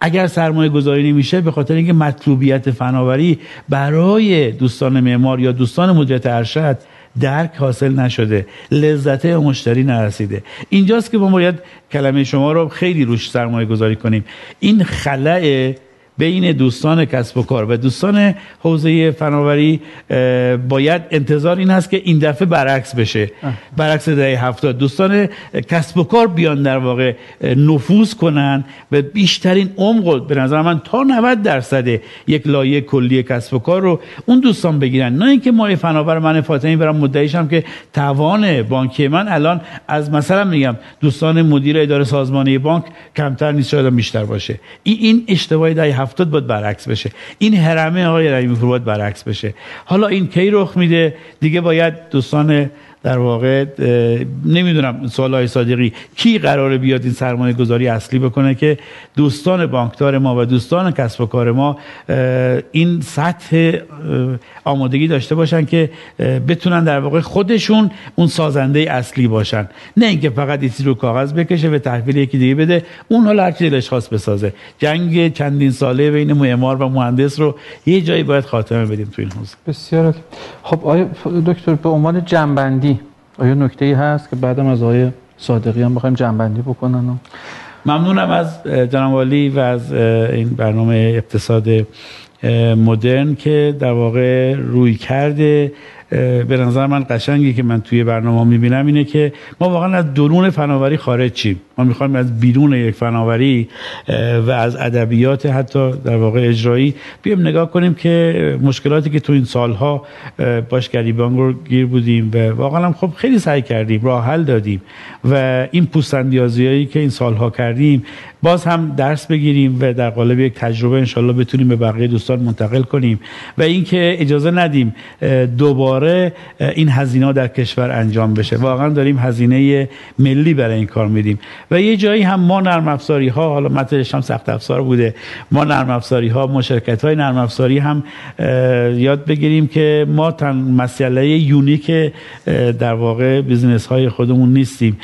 اگر سرمایه گذاری نمیشه به خاطر اینکه مطلوبیت فناوری برای دوستان معمار یا دوستان مدیریت ارشد درک حاصل نشده لذت مشتری نرسیده. اینجاست که ما باید کلمه شما رو خیلی روش سرمایه گذاری کنیم. این خلأ بین دوستان کسب و کار. و دوستان حوزه فناوری باید انتظار این هست که این دفعه برعکس بشه. برعکس دهه هفتاد. دوستان کسب و کار بیان در واقع نفوذ کنن و بیشترین عمق به نظر من تا 90 درصد یک لایه کلی کسب و کار رو اون دوستان بگیرن. نه اینکه ما فناور من فاطمی برم مدعیشم که توان بانکی من الان از مثلا میگم دوستان مدیر اداره سازمانی بانک کمتر نیست شاید بیشتر باشه. این این اشتباهی دهه هفتاد باید برعکس بشه. این حرمه آقای رحیمی پور باید برعکس بشه. حالا این کی رخ میده؟ دیگه باید دوستان در واقع نمی‌دونم سوال های صادقی کی قراره بیاد این سرمایه گذاری اصلی بکنه که دوستان بانکدار ما و دوستان کسب و کار ما این سطح آمادگی داشته باشن که بتونن در واقع خودشون اون سازنده اصلی باشن. نه اینکه فقط ایسی رو کاغذ بکشه و تحویل یکی دیگه بده اون حالا هر دلش خواست بسازه. جنگ چندین ساله بین معمار و مهندس رو یه جایی باید خاتمه بدیم تو این حوزه. بسیار خب آیا دکتر به عنوان جنبندی آیا نکته ای هست که بعدم از آقای صادقی هم بخوایم جنبندی بکنن؟ ممنونم از جناب و از این برنامه اقتصاد مدرن که در واقع روی کرده. به نظر من قشنگی که من توی برنامه می‌بینم اینه که ما واقعا از درون فناوری خارج چیم. ما می‌خوایم از بیرون یک فناوری و از ادبیات حتی در واقع اجرایی بیایم نگاه کنیم که مشکلاتی که تو این سالها باش گریبان رو گیر بودیم و واقعا خب خیلی سعی کردیم راه حل دادیم و این پوستندیازی که این سالها کردیم باز هم درس بگیریم و در قالب یک تجربه انشالله بتونیم به بقیه دوستان منتقل کنیم و اینکه اجازه ندیم دوباره این هزینه در کشور انجام بشه. واقعا داریم هزینه ملی برای این کار میدیم. و یه جایی هم ما نرم افزاری ها حالا متنش هم سخت افزار بوده ما نرم افزاری ها مشارکت های نرم افزاری هم یاد بگیریم که ما تنها مسئله unique در واقع business های خودمون نیستیم.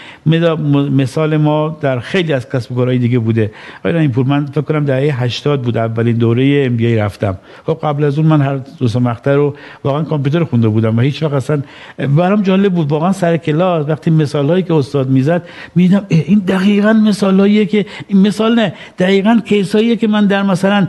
مثال ما در خیلی از کسب کارهای دیگه بوده. آیا این پول من فکر کنم دهه 80 بود اولین دوره MBA رفتم. خب قبل از اون من هر دو سه رو واقعا کامپیوتر خونده بودم و هیچ وقت اصلا برام جالب بود واقعا سر کلاس وقتی مثال هایی که استاد می‌زد میدم این دقیقا مثال که مثال نه دقیقا کیس هاییه که من در مثلا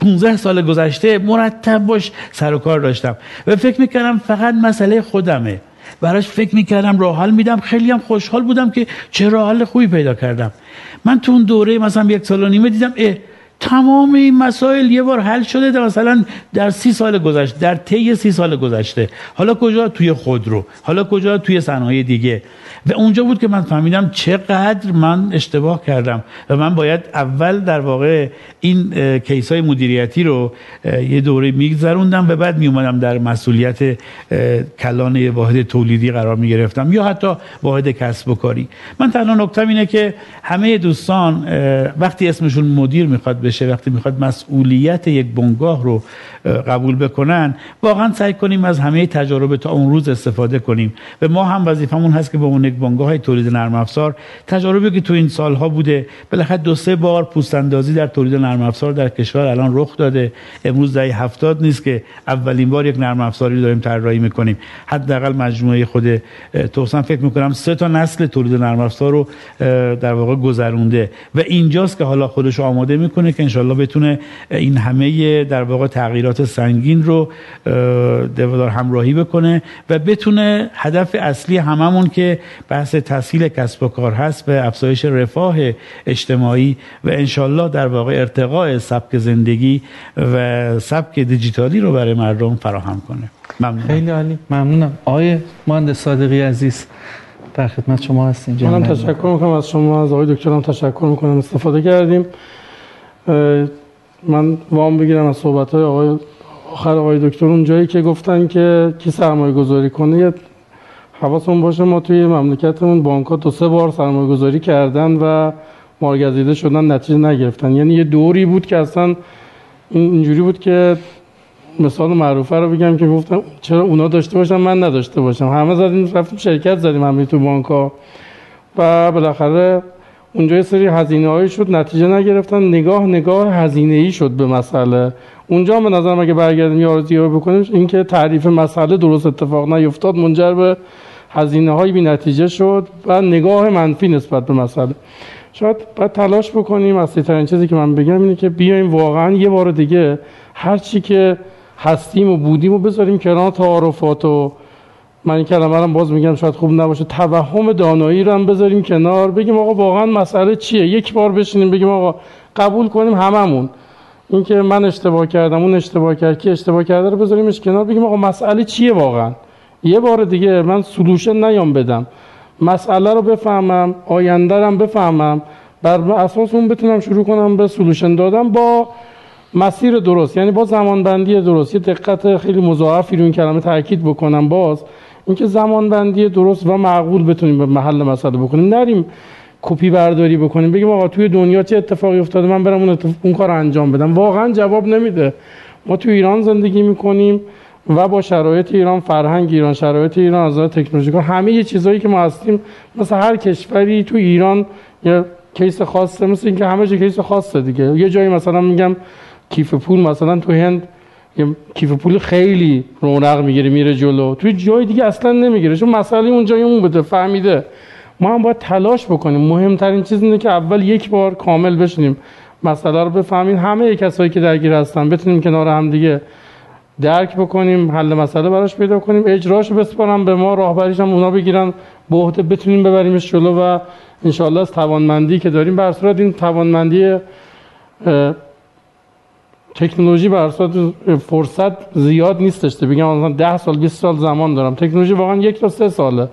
15 سال گذشته مرتب باش سر و کار داشتم. و فکر می‌کردم فقط مسئله خودمه. براش فکر می‌کردم راه حل میدم. خیلی هم خوشحال بودم که چه راه حل خوبی پیدا کردم. من تو اون دوره مثلا یک سال و نیمه دیدم اه تمام این مسائل یه بار حل شده در مثلا در سی سال گذشته در طی سی سال گذشته. حالا کجا؟ توی خودرو. حالا کجا؟ توی صنایع دیگه. و اونجا بود که من فهمیدم چقدر من اشتباه کردم و من باید اول در واقع این کیس های مدیریتی رو یه دوره میگذروندم و بعد میومدم در مسئولیت کلان واحد تولیدی قرار می‌گرفتم یا حتی واحد کسب و کاری. من تنها نکتم اینه که همه دوستان وقتی اسمشون مدیر می‌خواد بشه وقتی می‌خواد مسئولیت یک بنگاه رو قبول بکنن واقعا سعی کنیم از همه تجارب تا اون روز استفاده کنیم. و ما هم وظیفمون هست که به اون یک بنگاه های تولید نرم افزار تجاربی که تو این سالها بوده بالاخره دو سه بار پوست اندازی در تولید نرم افزار در کشور الان رخ داده. امروز دهه هفتاد نیست که اولین بار یک نرم افزاری داریم طراحی می‌کنیم. حداقل مجموعه خود توسن فکر می‌کنم سه تا نسل تولید نرم افزار رو در واقع گذرونده. و اینجاست که حالا خودش آماده می‌کنه که انشالله بتونه این همه در واقع تغییرات سنگین رو دوادار همراهی بکنه و بتونه هدف اصلی هممون که بحث تسهیل کسب و کار هست به افزایش رفاه اجتماعی و انشالله در واقع ارتقاء سبک زندگی و سبک دیجیتالی رو برای مردم فراهم کنه. ممنونم. خیلی عالی. ممنونم. آقای مهندس صادقی عزیز در خدمت شما هستیم. منم تشکر می‌کنم. از شما از آقای دکترم تشکر می‌کنم. استفاده کردیم. من وام بگیرم از صحبت های آقای آخر آقای دکتر. اون جایی که گفتن که کی سرمایه گذاری کنه حواسمون باشه ما توی مملکتمون بانک ها دو سه بار سرمایه گذاری کردن و مارگزیده شدن نتیجه نگرفتن. یعنی یه دوری بود که اصلا اینجوری بود که مثال معروفه رو بگم که گفتم چرا اونا داشته باشن من نداشته باشم. همه زدیم رفتیم شرکت زدیم همه تو بانک ها و بالاخره اونجا یه سری هزینه شد نتیجه نگرفتن نگاه نگاه هزینه ای شد به مسئله. اونجا به نظرم اگه برگردیم آرزی بکنیم اینکه تعریف مسئله درست اتفاق نیفتاد منجر به هزینه های بی نتیجه شد و نگاه منفی نسبت به مسئله. شاید باید تلاش بکنیم از ترین چیزی که من بگم اینه که بیایم واقعا یه بار دیگه هر چی که هستیم و بودیم و بذاریم کنار تعارفات و من این کلمه رو باز میگم شاید خوب نباشه توهم دانایی رو هم بذاریم کنار بگیم آقا واقعا مسئله چیه؟ یک بار بشینیم بگیم آقا قبول کنیم هممون. اینکه من اشتباه کردم اون اشتباه کرد کی اشتباه کرده رو بذاریمش کنار بگیم آقا مسئله چیه واقعا؟ یه بار دیگه من سلوشن نیام بدم. مسئله رو بفهمم آینده رو بفهمم بر اساس اون بتونم شروع کنم به سلوشن دادم با مسیر درست. یعنی با زمانبندی درست. یه دقت خیلی مضاعفی رو این کلمه تاکید بکنم باز. اینکه زمانبندی درست و معقول بتونیم به محل مسئله بکنیم. نریم کپی برداری بکنیم بگیم آقا توی دنیا چه اتفاقی افتاده؟ من برم اون, اون کار انجام بدم. واقعا جواب نمیده. ما تو ایران زندگی می‌کنیم و با شرایط ایران فرهنگ ایران شرایط ایران از نظر همه یه چیزایی که ما هستیم مثل هر کشوری تو ایران یه case خاصه مثل اینکه همه جا case خاصه دیگه. یه جایی مثلا میگم کیف پول مثلا تو هند کیف پول خیلی رونق می‌گیره میره جلو. توی جای دیگه اصلا نمی‌گیره. چون مسئله اون جای اون بوده فهمیده. ما هم باید تلاش بکنیم. مهمترین چیز اینه که اول یک بار کامل بشینیم. مسئله رو بفهمیم همه کسایی که درگیر هستن بتونیم کنار هم دیگه درک بکنیم حل مسئله براش پیدا کنیم اجراش بسپارم به ما راهبریش هم اونا بگیرن. به عهده بتونیم ببریمش جلو و انشالله از توانمندی که داریم بر این توانمندی تکنولوژی بر فرصت زیاد نیستش. بگم مثلا 10 سال 20 سال زمان دارم. تکنولوژی واقعا یک تا سه ساله.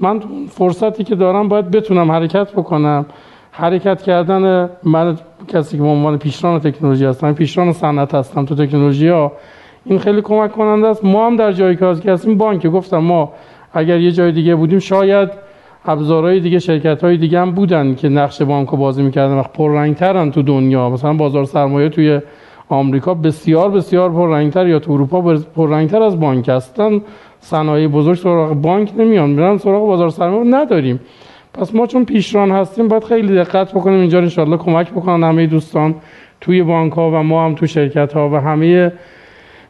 من فرصتی که دارم باید بتونم حرکت بکنم. حرکت کردن من کسی که به عنوان پیشران تکنولوژی هستم پیشران صنعت هستم تو تکنولوژی ها این خیلی کمک کننده است. ما هم در جایی که هستیم بانک. گفتم ما اگر یه جای دیگه بودیم شاید ابزارهای دیگه شرکت های دیگه هم بودن که نقش رو بازی می‌کردن. وقت پررنگترن تو دنیا. مثلا بازار سرمایه توی آمریکا بسیار بسیار پررنگتر یا تو اروپا پررنگتر از بانک هستن. صنایع بزرگ سراغ بانک نمیان. میرن سراغ بازار سرمایه نداریم. پس ما چون پیشران هستیم باید خیلی دقت بکنیم. اینجا انشالله کمک بکنن همه دوستان توی بانک ها و ما هم تو شرکت ها و همه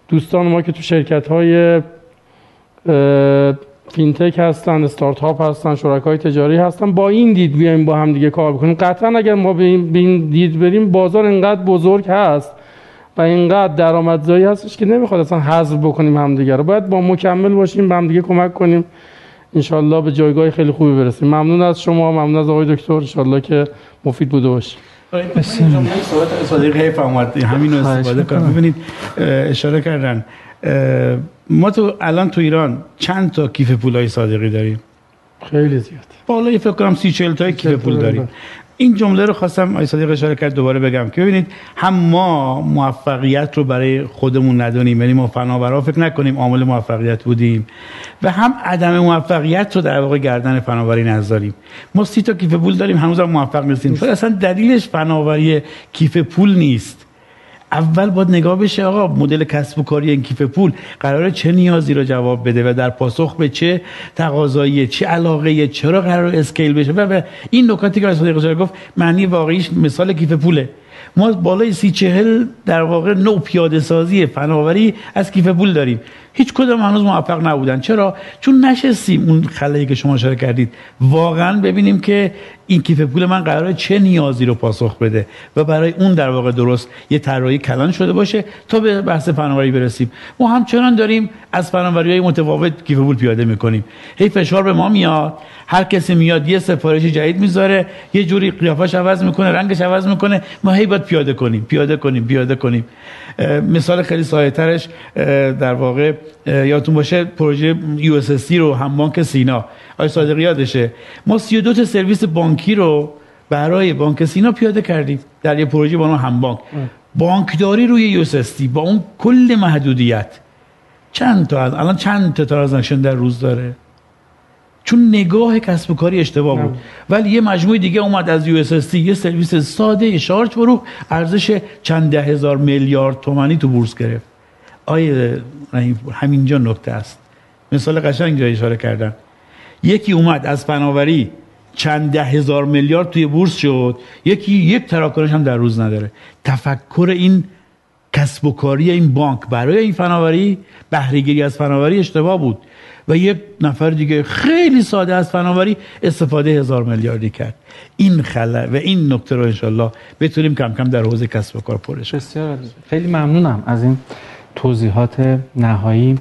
دوستان ما که تو شرکت های فینتک هستن استارتاپ هستن شرکای تجاری هستن با این دید بیایم با هم دیگه کار بکنیم. قطعا اگر ما به این دید بریم بازار اینقدر بزرگ هست و اینقدر درآمدزایی هستش که نمی‌خواد اصلا حذف بکنیم همدیگه رو. باید با مکمل باشیم به همدیگه کمک کنیم. انشالله به جایگاه خیلی خوبی برسیم. ممنون از شما ممنون از آقای دکتر. انشالله که مفید بوده باشه صادق حیف همین استفاده کنم. ببینید اشاره کردن. ما تو الان تو ایران چند تا کیف پولای صادقی داریم؟ خیلی زیاد. بالای فکر کنم سی چهل تا کیف پول داریم. این جمله رو خواستم آقای صادق اشاره کرد دوباره بگم که ببینید هم ما موفقیت رو برای خودمون ندونیم یعنی ما فناورا فکر نکنیم عامل موفقیت بودیم. و هم عدم موفقیت رو در واقع گردن فناوری نذاریم. ما سی تا کیف پول داریم هنوز هم موفق نیستیم. شاید اصلا دلیلش فناوری کیف پول نیست. اول باید نگاه بشه آقا مدل کسب و کاری این کیف پول قراره چه نیازی رو جواب بده و در پاسخ به چه تقاضایی چه علاقه چرا قرار اسکیل بشه؟ و این نکاتی که از صدیق گفت معنی واقعیش مثال کیف پوله. ما بالای سی چهل در واقع نو پیاده سازی فناوری از کیف پول داریم. هیچ کدام هنوز موفق نبودن. چرا؟ چون نشستیم اون خلایی که شما اشاره کردید. واقعا ببینیم که این کیف پول من قراره چه نیازی رو پاسخ بده و برای اون در واقع درست یه طراحی کلان شده باشه تا به بحث فناوری برسیم. ما همچنان داریم از فناوری های متفاوت کیف پول پیاده می‌کنیم. هی فشار به ما میاد. هر کسی میاد یه سفارش جدید می‌ذاره یه جوری قیافش عوض می‌کنه رنگش عوض می‌کنه. ما هی باید پیاده کنیم پیاده کنیم پیاده کنیم. مثال خیلی ساده ترش در واقع یادتون باشه پروژه یو اس رو هم بانک سینا. آقای صادقی یادشه. ما 32 تا سرویس بانکی رو برای بانک سینا پیاده کردیم در یه پروژه با هم بانک. بانکداری روی USSD با اون کل محدودیت. چند تا الان چند تا transaction در روز داره؟ چون نگاه کسب و کاری اشتباه بود. ولی یه مجموعه دیگه اومد از USSD یه سرویس ساده شارژ برو ارزش چند ده هزار میلیارد تومانی تو بورس گرفت. آیه همینجا نکته است. مثال قشنگ جای اشاره کردن. یکی اومد از فناوری چند ده هزار میلیارد توی بورس شد. یکی یک تراکنش هم در روز نداره. تفکر این کسب و کاری این بانک برای این فناوری بهرهگیری از فناوری اشتباه بود. و یک نفر دیگه خیلی ساده از فناوری استفاده هزار میلیاردی کرد. این خلا و این نکته رو انشالله بتونیم کم کم در حوزه کسب و کار پرش بسیار خیلی ممنونم از این توضیحات نهایی.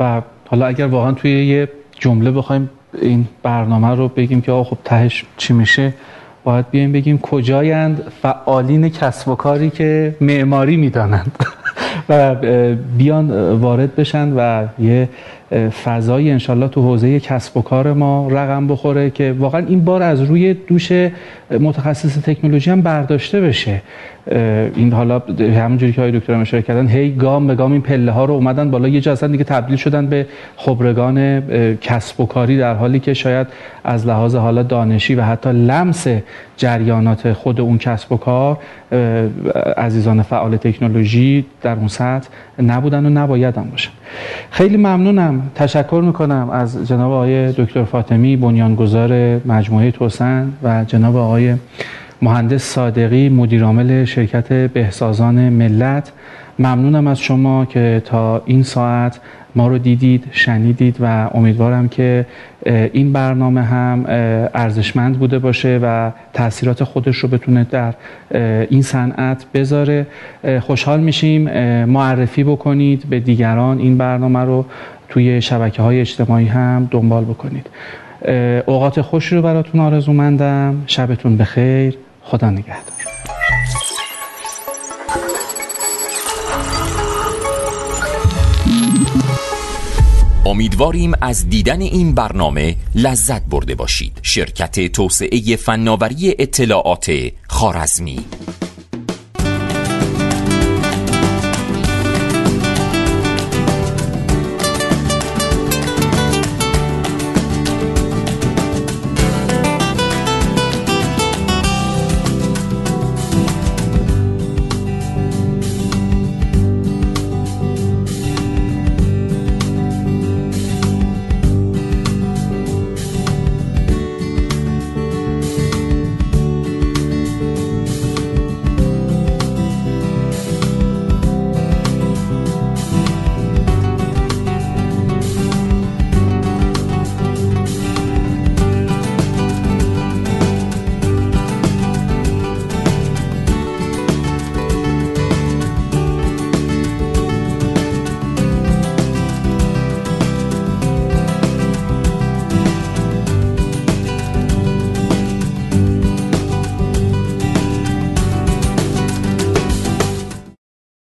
و حالا اگر واقعا توی یه جمله بخوایم این برنامه رو بگیم که خب تهش چی میشه باید بیایم بگیم کجایند فعالین کسب و کاری که معماری می‌دانند. [LAUGHS] و بیان وارد بشن و یه فضای انشالله تو حوزه کسب و کار ما رقم بخوره که واقعا این بار از روی دوش متخصص تکنولوژی هم برداشته بشه. این حالا همونجوری که های دکتر اشاره کردن هی گام به گام این پله ها رو اومدن بالا. یه جا دیگه تبدیل شدن به خبرگان کسب و کاری در حالی که شاید از لحاظ حالا دانشی و حتی لمس جریانات خود اون کسب و کار عزیزان فعال تکنولوژی در اون سطح نبودن و نباید هم باشن. خیلی ممنونم. تشکر می‌کنم از جناب آقای دکتر فاطمی بنیانگذار مجموعه توسن و جناب آقای مهندس صادقی مدیرعامل شرکت بهسازان ملت. ممنونم از شما که تا این ساعت ما رو دیدید شنیدید و امیدوارم که این برنامه هم ارزشمند بوده باشه و تاثیرات خودش رو بتونه در این صنعت بذاره. خوشحال میشیم معرفی بکنید به دیگران این برنامه رو توی شبکه های اجتماعی هم دنبال بکنید. اوقات خوش رو براتون آرزومندم. شبتون بخیر. خدا نگهدار. امیدواریم از دیدن این برنامه لذت برده باشید. شرکت توسعه فناوری اطلاعات خارزمی